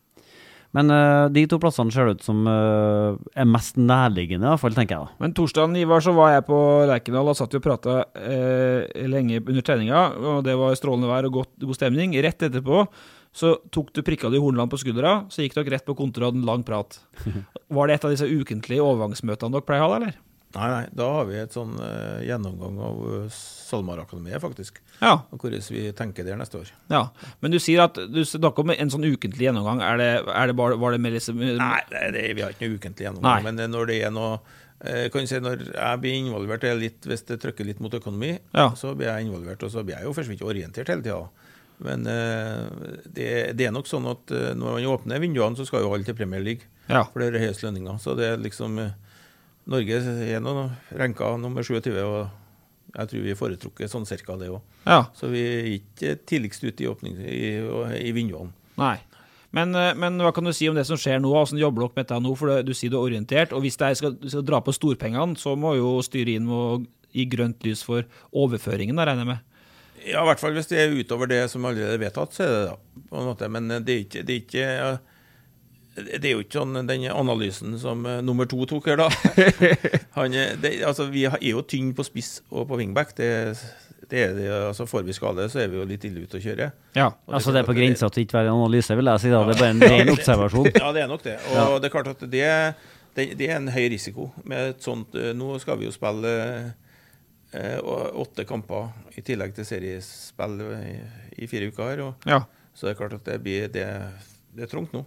men uh, de to plassene ser det ut som uh, er mest nærliggende, i hvert fall, tenker jeg da. Men torsdagen Ivar, så var jeg på Lerkendal og satt og prata uh, lenge under treninga. og Det var strålende vær og godt, god stemning. Rett etterpå så tok du prikka du i Hornland på skuldra, så gikk dere rett på kontoret og hadde en lang prat. Var det et av disse ukentlige overgangsmøtene dere pleier å ha, eller? Nei, nei, da har vi et sånn uh, gjennomgang av uh, SalMar-akademiet, faktisk. Ja. Og hvordan vi tenker der neste år. ja. Men du sier at du snakker om en sånn ukentlig gjennomgang. Er det, er det bare, var det mer liksom Nei, det, vi har ikke noe ukentlig gjennomgang. Nei. Men eh, når det er noe eh, kan jeg si Når jeg blir involvert, er litt, hvis det trykker litt mot økonomi, Ja. så blir jeg involvert. Og så blir jeg jo først vidt orientert hele tida. Men uh, det, det er nok sånn at eh, når man åpner vinduene, så skal jo alle til Premier League. Ja. For det er høyest lønninger. Så det er liksom eh, Norge er nå renka nummer 27, og jeg tror vi foretrukket sånn cirka det òg. Ja. Så vi er ikke tidligst ute i, åpning, i, i vinduene. Nei. Men, eh, men hva kan du si om det som skjer nå? Hvordan jobber dere med dette nå? For du sier du er orientert. Og hvis er, skal, du skal dra på storpengene, så må jo styret inn og gi grønt lys for overføringen, da, regner jeg med. Ja, i hvert fall hvis det er utover det som allerede er vedtatt, så er det da, på en måte. Men det er ikke, det er ikke det er jo ikke sånn den analysen som eh, nummer to tok her, da. Han, er- det, altså, vi er jo tynne på spiss og på wingback. Det, det er det, altså, får vi skade, så er vi jo litt ille ute å kjøre. Ja. Og Altså Det er på grensa til ikke være en analyse, vil jeg si. da Det er bare en ren observasjon. Ja, det er nok det. Og det er klart at det, det, det er en høy risiko med et sånt eh, Nå skal vi jo spille eh, åtte kamper i tillegg til seriespill i, i fire uker her. Og, Ja. Så det er klart at det blir det, det er trangt nå.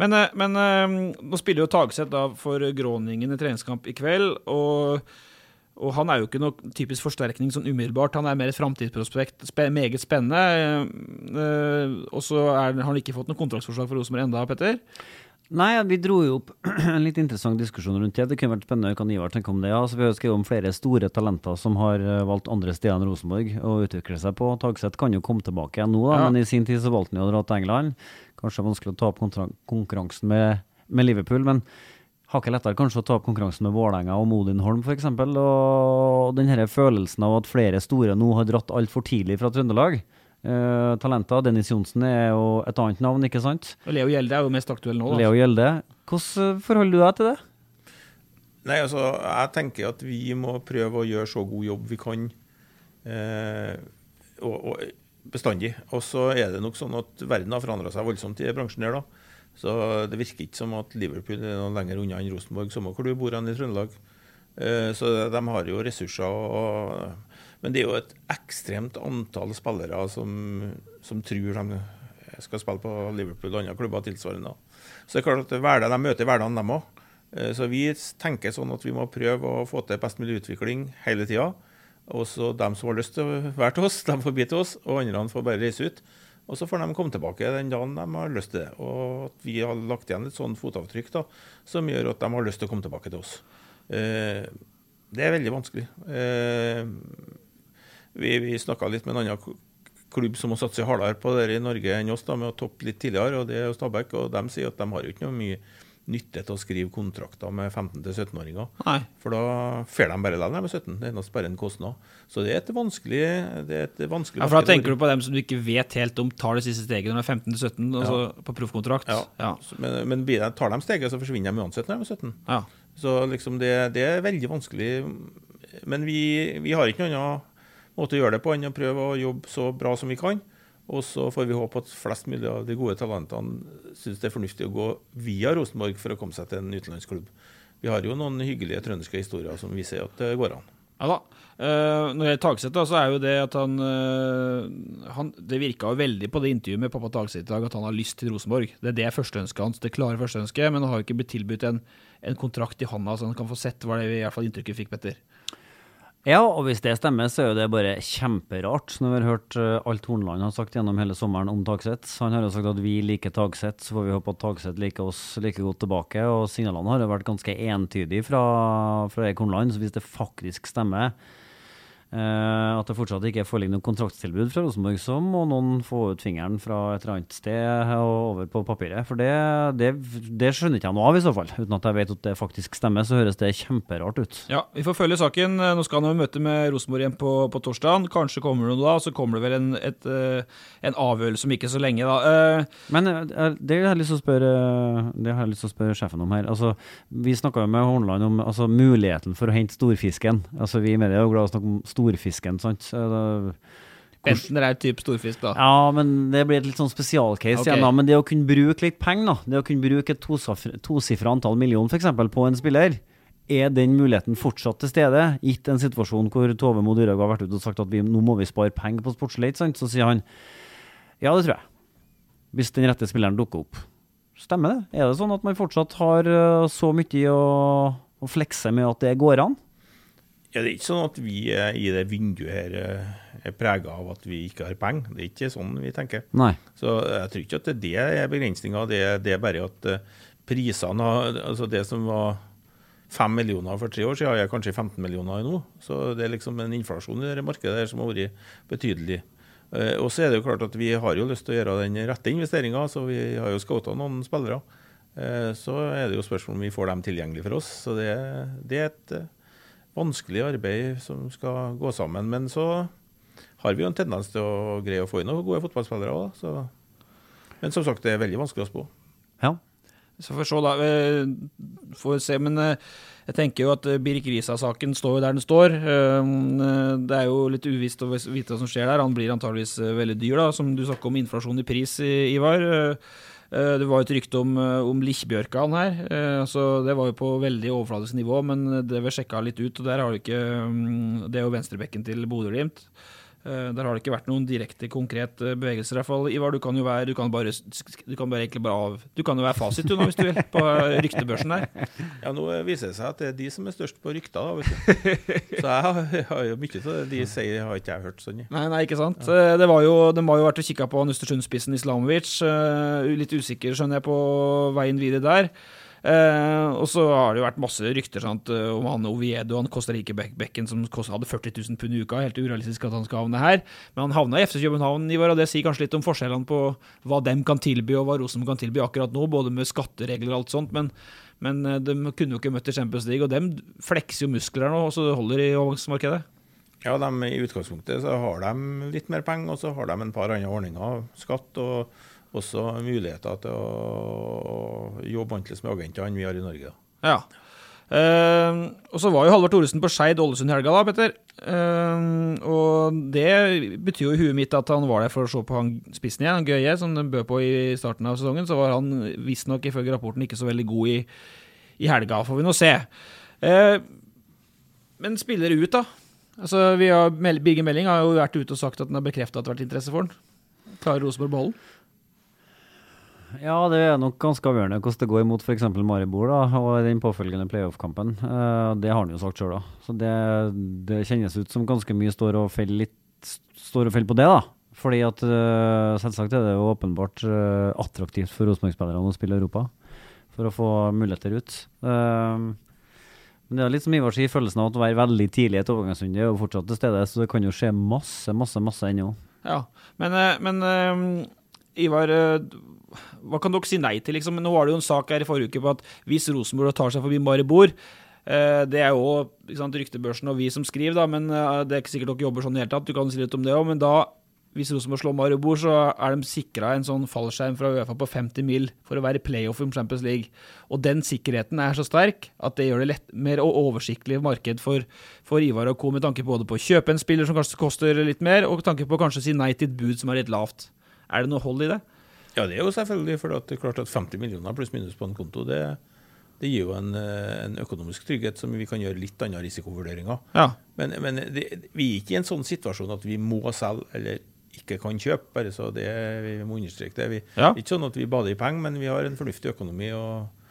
Men, eh, men eh, nå spiller jo Tagseth for Gråningen i treningskamp i kveld. og og han er jo ikke noe typisk forsterkning sånn umiddelbart. Han er mer et framtidsprospekt. Spe meget spennende. Eh, og så har han ikke fått noe kontraktsforslag for Rosenborg enda, Petter. Nei, vi dro jo opp en litt interessant diskusjon rundt det. Det kunne vært spennende kan Ivar tenke om det. Altså, vi har skrevet om flere store talenter som har eh, valgt andre steder enn Rosenborg å utvikle seg på. Tagseth kan jo komme tilbake igjen nå, da, Ja. men i sin tid så valgte han jo å dra til England. Kanskje vanskelig å ta opp konkurransen med, med Liverpool, men hakket lettere kanskje å ta opp konkurransen med Vålerenga og Modinholm f.eks. Og den her følelsen av at flere store nå har dratt altfor tidlig fra Trøndelag. Eh, talenter. Dennis Johnsen er jo et annet navn, ikke sant? Og Leo Gjelde er jo mest aktuell nå. Da. Leo Gjelde. Hvordan forholder du deg til det? Nei, altså, jeg tenker at vi må prøve å gjøre så god jobb vi kan eh, og, og bestandig. Og så er det nok sånn at verden har forandra seg voldsomt i bransjen her, da. Så det virker ikke som at Liverpool er noe lenger unna enn Rosenborg, samme hvor du bor hen i Trøndelag. Eh, Så de har jo ressurser. Og, men det er jo et ekstremt antall spillere som, som tror de skal spille på Liverpool og andre klubber tilsvarende. Så det er klart at hverdag, de møter hverdagen, dem òg. Så vi tenker sånn at vi må prøve å få til best mulig utvikling hele tida. Og så dem som har lyst til å være til oss, de får bli til oss, og andre får bare reise ut. Og så får de komme tilbake den dagen de har lyst til det. Og at vi har lagt igjen et sånt fotavtrykk da, som gjør at de har lyst til å komme tilbake til oss. Eh, det er veldig vanskelig. Eh, vi vi snakka litt med en annen klubb som har satset hardere på det i Norge enn oss, da, med å toppe litt tidligere, og det er jo Stabæk. Og de sier at de har jo ikke noe mye nytte til å skrive kontrakter med 15-17-åringer. For da får de bare likevel med 17. Det er bare en kostnad. Så det er et vanskelig det er et vanskelig Ja, for da tenker du på dem som du ikke vet helt om tar det siste steget når de er 15-17, altså på proffkontrakt. Ja. Ja. Men, men tar de steget, så forsvinner de uansett når de er 17. Ja. Så liksom det, det er veldig vanskelig. Men vi, vi har ikke noen annen måte å gjøre det på enn å prøve å jobbe så bra som vi kan. Og så får vi håpe at flest mulig av de gode talentene syns det er fornuftig å gå via Rosenborg for å komme seg til en utenlandsklubb. Vi har jo noen hyggelige trønderske historier som viser at det går an. Ja da. Uh, når det gjelder så er jo det at han, uh, han Det virka jo veldig på det intervjuet med pappa Tagseth i dag at han har lyst til Rosenborg. Det er det førsteønsket hans, det klare førsteønsket, men han har jo ikke blitt tilbudt en, en kontrakt i hånda, så han kan få sett, var det i hvert fall inntrykket fikk, Petter. Ja, og hvis det stemmer, så er jo det bare kjemperart. Når vi har hørt eh, alt Hornland har sagt gjennom hele sommeren om Tagseth. Han har jo sagt at vi liker Tagseth, så får vi håpe at Tagseth liker oss like godt tilbake. Og signalene har jo vært ganske entydige fra, fra Erik Horneland, så hvis det faktisk stemmer at det fortsatt ikke foreligger noe kontraktstilbud fra Rosenborg, så må noen få ut fingeren fra et eller annet sted og over på papiret. For det, det, det skjønner ikke jeg noe av, i så fall. Uten at jeg vet at det faktisk stemmer, så høres det kjemperart ut. Ja, vi får følge saken. Eh, Nå skal han jo møte med Rosenborg igjen på, på torsdag. Kanskje kommer det noe da, så kommer det vel en, et, eh, en avgjørelse om ikke så lenge, da. Eh, Men eh, det har jeg lyst til å spørre, det har jeg lyst til å spørre sjefen om her. Altså, vi snakka jo med Hornland om altså, muligheten for å hente storfisken. Altså, vi i media er jo glad i å snakke om storfisken, sant. Så Enten det er type storfisk, da. Ja, men det blir et litt sånn spesialcase okay. igjen, da. Men det å kunne bruke litt penger, da. Det å kunne bruke et tosifra antall millioner f.eks. på en spiller. Er den muligheten fortsatt til stede, gitt en situasjon hvor Tove Mo Dyrhaug har vært ute og sagt at vi, nå må vi spare penger på sportslig, sant? så sier han ja, det tror jeg. Hvis den rette spilleren dukker opp. Stemmer det? Er det sånn at man fortsatt har øh, så mye å, å flekse med at det går an? Ja, det er ikke sånn at vi eh, i det vinduet her eh, er prega av at vi ikke har penger. Det er ikke sånn vi tenker. Nei. Så jeg tror ikke at det er begrensninga. Det, det er bare at eh, prisene Altså det som var 5 millioner for tre år siden, er kanskje 15 millioner nå. Så det er liksom en inflasjon i det markedet som har vært betydelig. Eh, Og så er det jo klart at vi har jo lyst til å gjøre den rette investeringa, så vi har jo scouta noen spillere. Eh, Så er det jo spørsmål om vi får dem tilgjengelig for oss. Så det, det er et eh, vanskelig arbeid som skal gå sammen. Men så har vi jo en tendens til å greie å få inn noen gode fotballspillere òg, Men som sagt, det er veldig vanskelig å spå. Ja. Så får vi se, da. Eh, Får se. Men eh, jeg tenker jo at eh, Birk Risa-saken står jo der den står. Det er jo litt uvisst å vite hva som skjer der. Han blir antageligvis veldig dyr, da. Som du snakker om inflasjon i pris, Ivar. Eh, Det var et rykte om, eh, om Lichbjørkan her. eh, Så det var jo på veldig overfladisk nivå, men det vi sjekka litt ut, og der har du ikke mm, Det er jo venstrebekken til Bodø-Glimt. Eh, Der har det ikke vært noen direkte konkret bevegelse, bevegelser. i hvert fall. Ivar, du kan jo være, du kan bare, du kan bare egentlig bare av, du kan jo være fasit du nå, hvis du vil, på eh, ryktebørsen der. Ja, Nå viser det seg at det er de som er størst på rykter, da. vet du. Så jeg har, jo mye av det de sier, har ikke jeg hørt sånn. Nei, nei, ikke sant. Ja. Det var jo, de har jo vært og kikka på Nustersundspissen Islamovic. eh, Litt usikker, skjønner jeg, på veien videre der. Eh, og så har det jo vært masse rykter sant, eh, om han Oviedo, han Costa Rica-bekken som hadde 40 000 pund i uka. Helt urealistisk at han skal havne her. Men han havna i FC København, Ivar, og det sier kanskje litt om forskjellene på hva dem kan tilby, og hva Rosenborg kan tilby akkurat nå, både med skatteregler og alt sånt. Men, men eh, de kunne jo ikke møtt i Champions League, og de flekser jo muskler nå, og så holder i overgangsmarkedet. Ja, de, I utgangspunktet så har de litt mer penger, og så har de en par andre ordninger. Skatt og også muligheter til å jobbe annerledes med agentene vi har i Norge. Ja. Uh, og så var jo Halvard Thoresen på Skeid Ålesund i helga, da, Petter. Uh, og det betyr jo i huet mitt at han var der for å se på han spissen igjen, han Gøye, som de bød på i starten av sesongen. Så var han visstnok ifølge rapporten ikke så veldig god i, i helga, får vi nå se. Uh, men spiller ut, da? Altså, vi har, Birger Melding har jo vært ute og sagt at han har bekrefta at det har vært interesse for han. Klarer Rosenborg å beholde den? Ja, det er nok ganske avgjørende hvordan det går mot f.eks. Maribor da, og den påfølgende playoff-kampen. Eh, det har han jo sagt sjøl, da. Så det, det kjennes ut som ganske mye står og faller litt står og faller på det, da. Fordi at eh, selvsagt er det jo åpenbart eh, attraktivt for Rosenborg-spillerne å spille Europa. For å få muligheter ut. Men det er litt som Ivar sier, følelsen av å være veldig tidlig i et overgangsrunde er jo fortsatt til stede, så det kan jo skje masse, masse, masse ennå. Ja, men, men Ivar, hva kan dere si nei til? Liksom? Nå var det jo en sak her i forrige uke på at hvis Rosenborg tar seg forbi Maribor eh, Det er jo sant, ryktebørsen og vi som skriver, da, men eh, det er ikke sikkert dere jobber sånn i det hele tatt. Du kan si litt om det òg, men da hvis Rosenborg slår Maribor, så er de sikra en sånn fallskjerm fra Uefa på 50 mil for å være playoff om Champions League. Og den sikkerheten er så sterk at det gjør det lett, mer og oversiktlig marked for, for Ivar og co. med tanke både på å kjøpe en spiller som kanskje koster litt mer, og tanke på å kanskje si nei til et bud som er litt lavt. Er det noe hold i det? Ja, det er jo selvfølgelig, for det er klart at 50 millioner pluss minus på en konto, det, det gir jo en, eh, en økonomisk trygghet som vi kan gjøre litt andre risikovurderinger. Ja. Men, men det, vi er ikke i en sånn situasjon at vi må selge eller ikke kan kjøpe, bare så det, vi må understreke det. Vi, Ja. Er ikke sånn at vi bader i penger, men vi har en fornuftig økonomi. og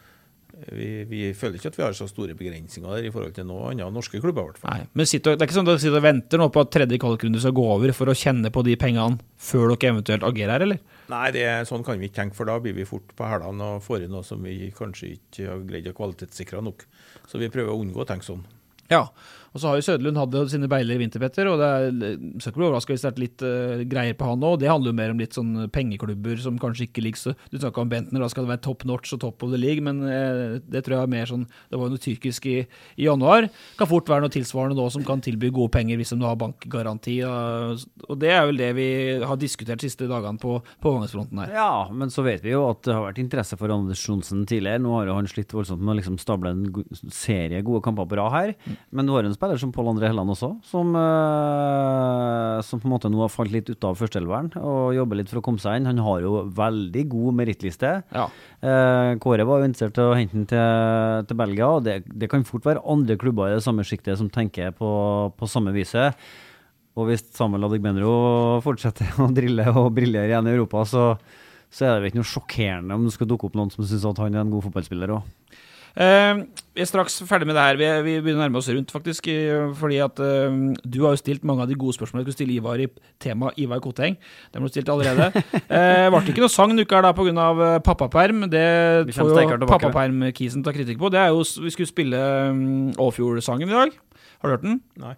vi, vi føler ikke at vi har så store begrensninger der i forhold til noen andre norske klubber. hvert. Nei, men sitter, Det er ikke sånn at dere sitter og venter nå på at tredje kvalikrunde skal gå over for å kjenne på de pengene før dere eventuelt agerer her, eller? Nei, det, er- sånn kan vi ikke tenke, for da blir vi fort på hælene og får inn noe som vi kanskje ikke har greid å kvalitetssikre nok. Så vi prøver å unngå å tenke sånn. Ja. Og så har jo Søderlund hatt sine beiler i vinter, Petter, og det er, skal ikke bli overraska hvis det er litt uh, greier på han òg. Det handler jo mer om litt sånn pengeklubber som kanskje ikke ligger så Du snakka om Bentner, da skal det være top notch og top of the league, men uh, det tror jeg er mer sånn Det var jo noe tyrkisk i, i januar. Kan fort være noe tilsvarende nå som kan tilby gode penger hvis de har bankgaranti. Og, Og det er vel det vi har diskutert de siste dagene på, på her. Ja, men så vet vi jo at det har vært interesse for Anders Johnsen tidligere. Nå har jo han slitt voldsomt med å liksom stable en serie gode kamper på rad her. Men du har en spiller som Pål André Helland også, som, eh, som på en måte nå har falt litt ut av førsteelveren og jobber litt for å komme seg inn. Han har jo veldig god merittliste. Ja. Eh, Kåre var jo interessert i å hente han til, til Belgia, og det, det kan fort være andre klubber i det samme sjiktet som tenker på, på samme viset. Og hvis Samuel Adegbenro fortsetter å drille og briljere igjen i Europa, så, så er det vel ikke noe sjokkerende om det skal dukke opp noen som syns han er en god fotballspiller òg. Eh, vi er straks ferdig med det her. Vi, vi begynner å nærme oss rundt, faktisk. eh, Fordi at eh, du har jo stilt mange av de gode spørsmålene du skulle stille Ivar i temaet Ivar Koteng. det har du stilt allerede. eh, ble ikke noe sang denne uka her da pga. pappaperm. Det får jo pappaperm-kisen ta kritikk på. Det er jo Vi skulle spille um, Åfjord-sangen i dag. Har du hørt den? Nei.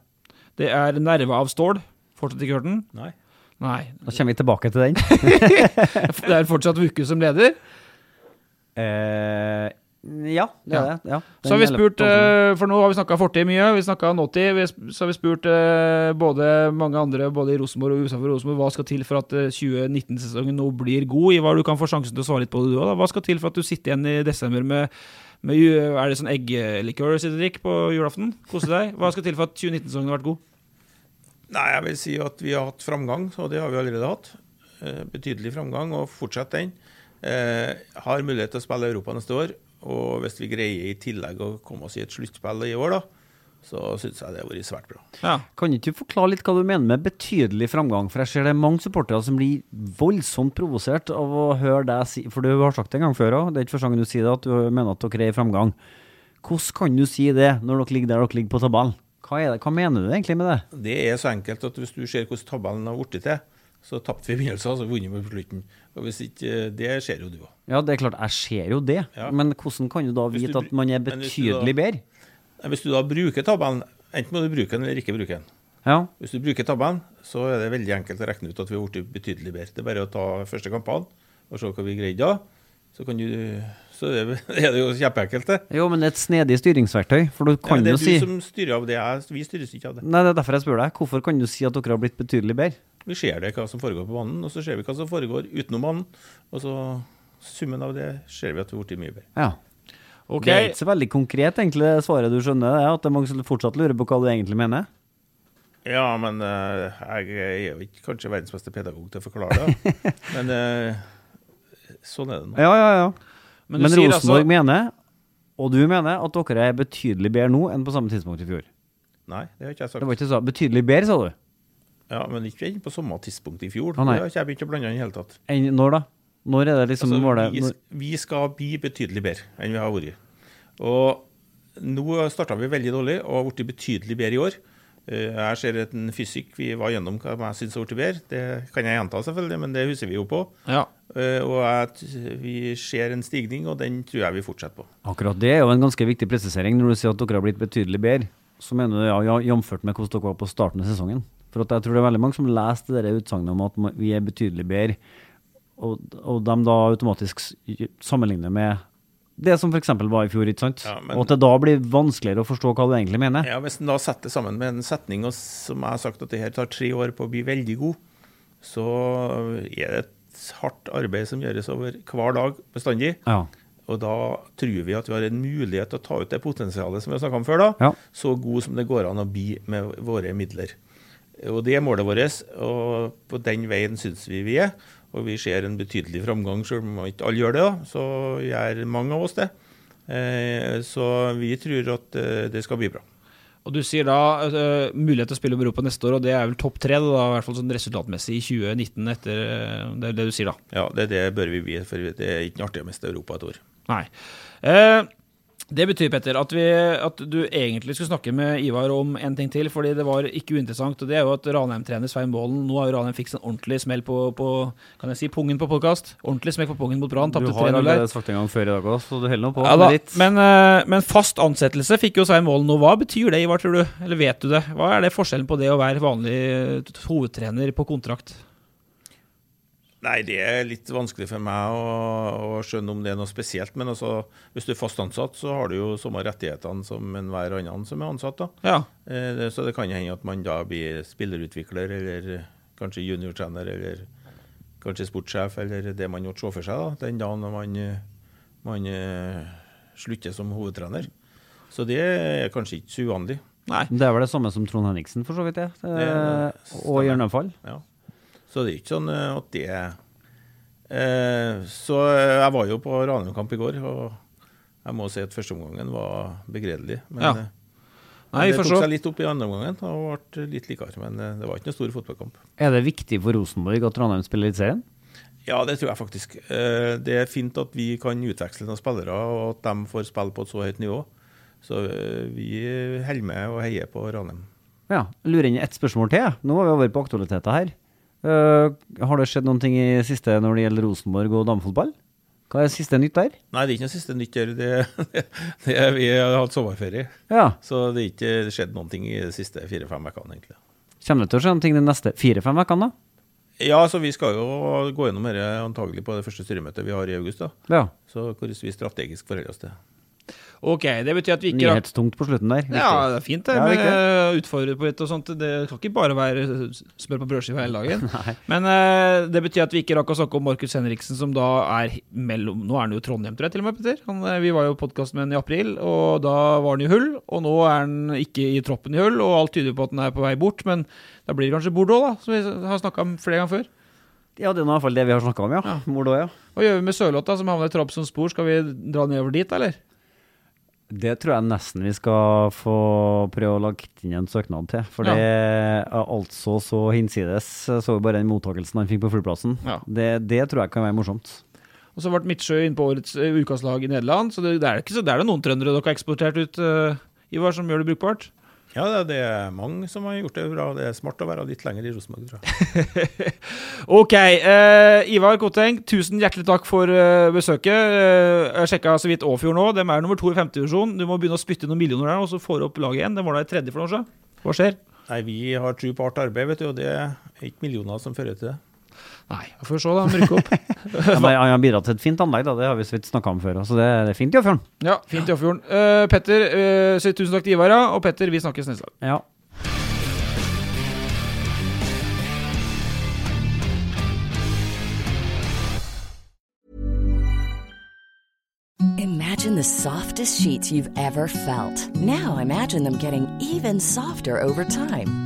Det er 'Nerve av stål'. Fortsatt ikke hørt den? Nei. Nei. Da kommer vi tilbake til den. Det er fortsatt Vuku som leder. eh, ja, det er det. Ja. Så har vi spurt, eh, for nå har vi snakka fortid mye, vi snakka nåtid. vi- Så har vi spurt eh, både mange andre både i Rosenborg og utenfor Rosenborg hva skal til for at eh, 2019-sesongen nå blir god. Ivar, du kan få sjansen til å svare litt på det du òg. Hva skal til for at du sitter igjen i desember med, med Er det sånn eggelikør du drikker på julaften? Kose deg. Hva skal til for at 2019-sesongen har vært god? Nei, jeg vil si at vi har hatt framgang, og det har vi allerede hatt. Eh, betydelig framgang, og fortsett den. Eh, har mulighet til å spille Europa neste år. Og hvis vi greier i tillegg å komme oss i et sluttspill i år, da, så syns jeg det har vært svært bra. Ja. Kan ikke du forklare litt hva du mener med betydelig framgang? For jeg ser det er mange supportere som blir voldsomt provosert av å høre deg si For du har sagt det en gang før òg, det er ikke første gang du sier det, at du mener at dere er i framgang. Hvordan kan du si det når dere ligger der dere ligger på tabellen? Hva, er det? hva mener du egentlig med det? Det er så enkelt at hvis du ser hvordan tabellen har blitt til, så tapte vi begynnelsen, og så vunnet vi på slutten. Og hvis ikke, Det ser jo du òg. Ja, det er klart, jeg ser jo det. Ja. Men hvordan kan du da vite du at man er betydelig da- bedre? Hvis du da bruker tabellen, enten må du bruke den eller ikke bruke den. Ja. Hvis du bruker tabellen, så er det veldig enkelt å regne ut at vi har blitt betydelig bedre. Det er bare å ta første kampene og se hva vi greide da. Så, kan du, så er det er det jo kjempeenkelt, det. Jo, men det er et snedig styringsverktøy. For du Ja, kan men det er er si du som styrer av det. Jeg, vi styres ikke av det. Nei, det er derfor jeg spør deg. Hvorfor kan du si at dere har blitt betydelig bedre? Vi ser det hva som foregår på banen, og så ser vi hva som foregår utenom banen. Og så summen av det ser vi at vi har blitt mye bedre. Ja. Okay. Det er ikke så veldig konkret, egentlig, det svaret du skjønner. Det er at det er mange som fortsatt lurer på hva du egentlig mener. Ja, men uh, jeg er jo ikke kanskje verdens beste pedagog til å forklare det. men uh, sånn er det nå. Ja, ja, ja. Men Men, Rosenborg altså- mener, og du mener, at dere er betydelig bedre nå enn på samme tidspunkt i fjor. Nei, det har ikke jeg sagt. Det var ikke så betydelig bedre, sa du? Ja, Men ikke på samme tidspunkt i fjor. Ah, nei. det har jeg ikke å blande inn i det hele tatt. En, når da? Når er det liksom Altså, målet? vi, vi skal bli betydelig bedre enn vi har vært. Og nå starta vi veldig dårlig og har blitt betydelig bedre i år. Eh, Jeg ser at en fysikk vi var gjennom hva jeg syns har blitt bedre. Det kan jeg gjenta, selvfølgelig, men det husker vi jo på. Ja. Eh, Og at vi ser en stigning, og den tror jeg vi fortsetter på. Akkurat det er jo en ganske viktig presisering når du sier at dere har blitt betydelig bedre. Så mener du ja, ja jamført med hvordan dere var på starten av sesongen. For jeg tror det er veldig mange som leser det utsagnet om at vi er betydelig bedre, og, og de da automatisk sammenligner med det som f.eks. var i fjor, ikke sant? Ja, men- og at det da blir vanskeligere å forstå hva du egentlig mener. Ja, Hvis en da setter det sammen med en setning og, som jeg har sagt at det her tar tre år på å bli veldig god, så er det et hardt arbeid som gjøres over hver dag bestandig. Ja. Og da tror vi at vi har en mulighet til å ta ut det potensialet som vi har snakka om før, da. Ja. Så god som det går an å bli med våre midler. Og det er målet vårt, og på den veien syns vi vi er. Og vi ser en betydelig framgang, selv om ikke alle gjør det. Så gjør mange av oss det. Eh, så vi tror at eh, det skal bli bra. Og du sier da eh, mulighet til å spille om Europa neste år, og det er vel topp tre, da, i hvert fall sånn resultatmessig i 2019, etter det, er det du sier da? Ja, det, det bør vi bli, for det er ikke artig å miste Europa et år. Nei. Eh, det betyr, Petter, at, vi, at du egentlig skulle snakke med Ivar om en ting til, fordi det var ikke uinteressant. og Det er jo at Ranheim-trener Svein Målen Nå har jo Ranheim fikk en ordentlig smell på, på kan jeg si, pungen på podkast. Ordentlig smell på pungen mot Brann. Du Tapte har 3-0 der. allerede sagt det en gang før i dag òg, så du holder nå på Ja, da, men, eh, men fast ansettelse fikk jo Svein Målen nå. Hva betyr det, Ivar, tror du? Eller vet du det? Hva er det forskjellen på det å være vanlig eh, hovedtrener på kontrakt? Nei, det er litt vanskelig for meg å, å skjønne om det er noe spesielt. Men altså, hvis du er fast ansatt, så har du jo samme rettighetene som enhver annen som er ansatt. da. Ja. Eh, så det kan jo hende at man da blir spillerutvikler, eller kanskje juniortrener, eller kanskje sportssjef, eller det man måtte se for seg da, den dagen man, eh, man eh, slutter som hovedtrener. Så det er kanskje ikke så uvanlig. Nei. Det er vel det samme som Trond Henriksen, for så vidt. det. Det det og stemmer. Hjørnefall. Ja. Så det er ikke sånn eh, at det eh, Så eh, jeg var jo på Ranheim-kamp i går, og jeg må si at førsteomgangen var begredelig. Men Ja. eh, Nei, det tok seg litt opp i andre omgangen og ble litt likere. Men det var ikke noen stor fotballkamp. Er det viktig for Rosenborg at Ranheim spiller Eliteserien? Ja, det tror jeg faktisk. Eh, Det er fint at vi kan utveksle noen spillere, og at de får spille på et så høyt nivå. Så eh, vi holder med og heier på Ranheim. Ja, lurer inn ett spørsmål til. Nå var vi over på aktualiteter her. Eh, har det skjedd noen ting i siste når det gjelder Rosenborg og damefotball? Hva er siste nytt der? Nei, det er ikke noe siste nytt der. Det, det er, vi har hatt sommerferie. Ja, Så det er ikke skjedd noen ting i de siste fire-fem ukene, egentlig. Kommer det til å skje noen ting de neste fire-fem ukene, da? Ja, så vi skal jo gå gjennom dette antagelig på det første styremøtet vi har i august. da. Ja. Så hvordan vi strategisk forholder oss til det. Ok, det betyr at vi ikke Nyhetstungt på slutten der. Ja, det er fint det, Ja, det viktig. utfordre på litt og sånt. Det kan ikke bare være smør på brødskiva hele dagen. Men uh, det betyr at vi ikke rakk å snakke om Markus Henriksen, som da er mellom Nå er han jo Trondheim, tror jeg, til og med, Petter. Han, eh, vi var jo på podkast med han i april, og da var han i Hull. Og nå er han ikke i troppen i Hull, og alt tyder på at han er på vei bort. Men da blir det kanskje Bordeaux, da, som vi har snakka om flere ganger før. Ja, det er i hvert fall det vi har snakka om, ja. ja. òg, ja. Hva gjør vi med Sørlotta, som havner i Trabzons spor? Skal vi dra nedover dit, eller? Det tror jeg nesten vi skal få prøve å lage inn en søknad til. For Ja. det er altså så hinsides. Så vi bare den mottakelsen han fikk på flyplassen. Ja. Det, det tror jeg kan være morsomt. Og så ble Midtsjø inne på årets uh, ukas lag i Nederland, så det, det er ikke så det er det noen trøndere dere har eksportert ut, uh, Ivar, som gjør det brukbart? Ja, det, er mange som har gjort det bra. Det er smart å være litt lenger i Rosenborg, tror jeg. Ok, eh, Ivar Koteng, tusen hjertelig takk for eh, besøket. Eh, jeg sjekka så vidt Åfjord nå, de er nummer to i femtedivisjon. Du må begynne å spytte noen millioner der, og så får du opp laget igjen. Det var da i tredje for noen år siden. Hva skjer? Nei, Vi har tro på hardt arbeid, vet du, og det er ikke millioner som fører til det. Nei, vi får se, da. rykker opp. Ja, men han har bidratt til et fint anlegg, da. Det har vi så vidt snakka om før. Så det, det er fint i Åfjorden. ja, fint i Åfjorden. Uh, Petter, uh, tusen takk til Ivar, ja. Og Petter, vi snakkes neste gang. Ja. Imagine the softest sheets you've ever felt. Now imagine them getting even softer over time.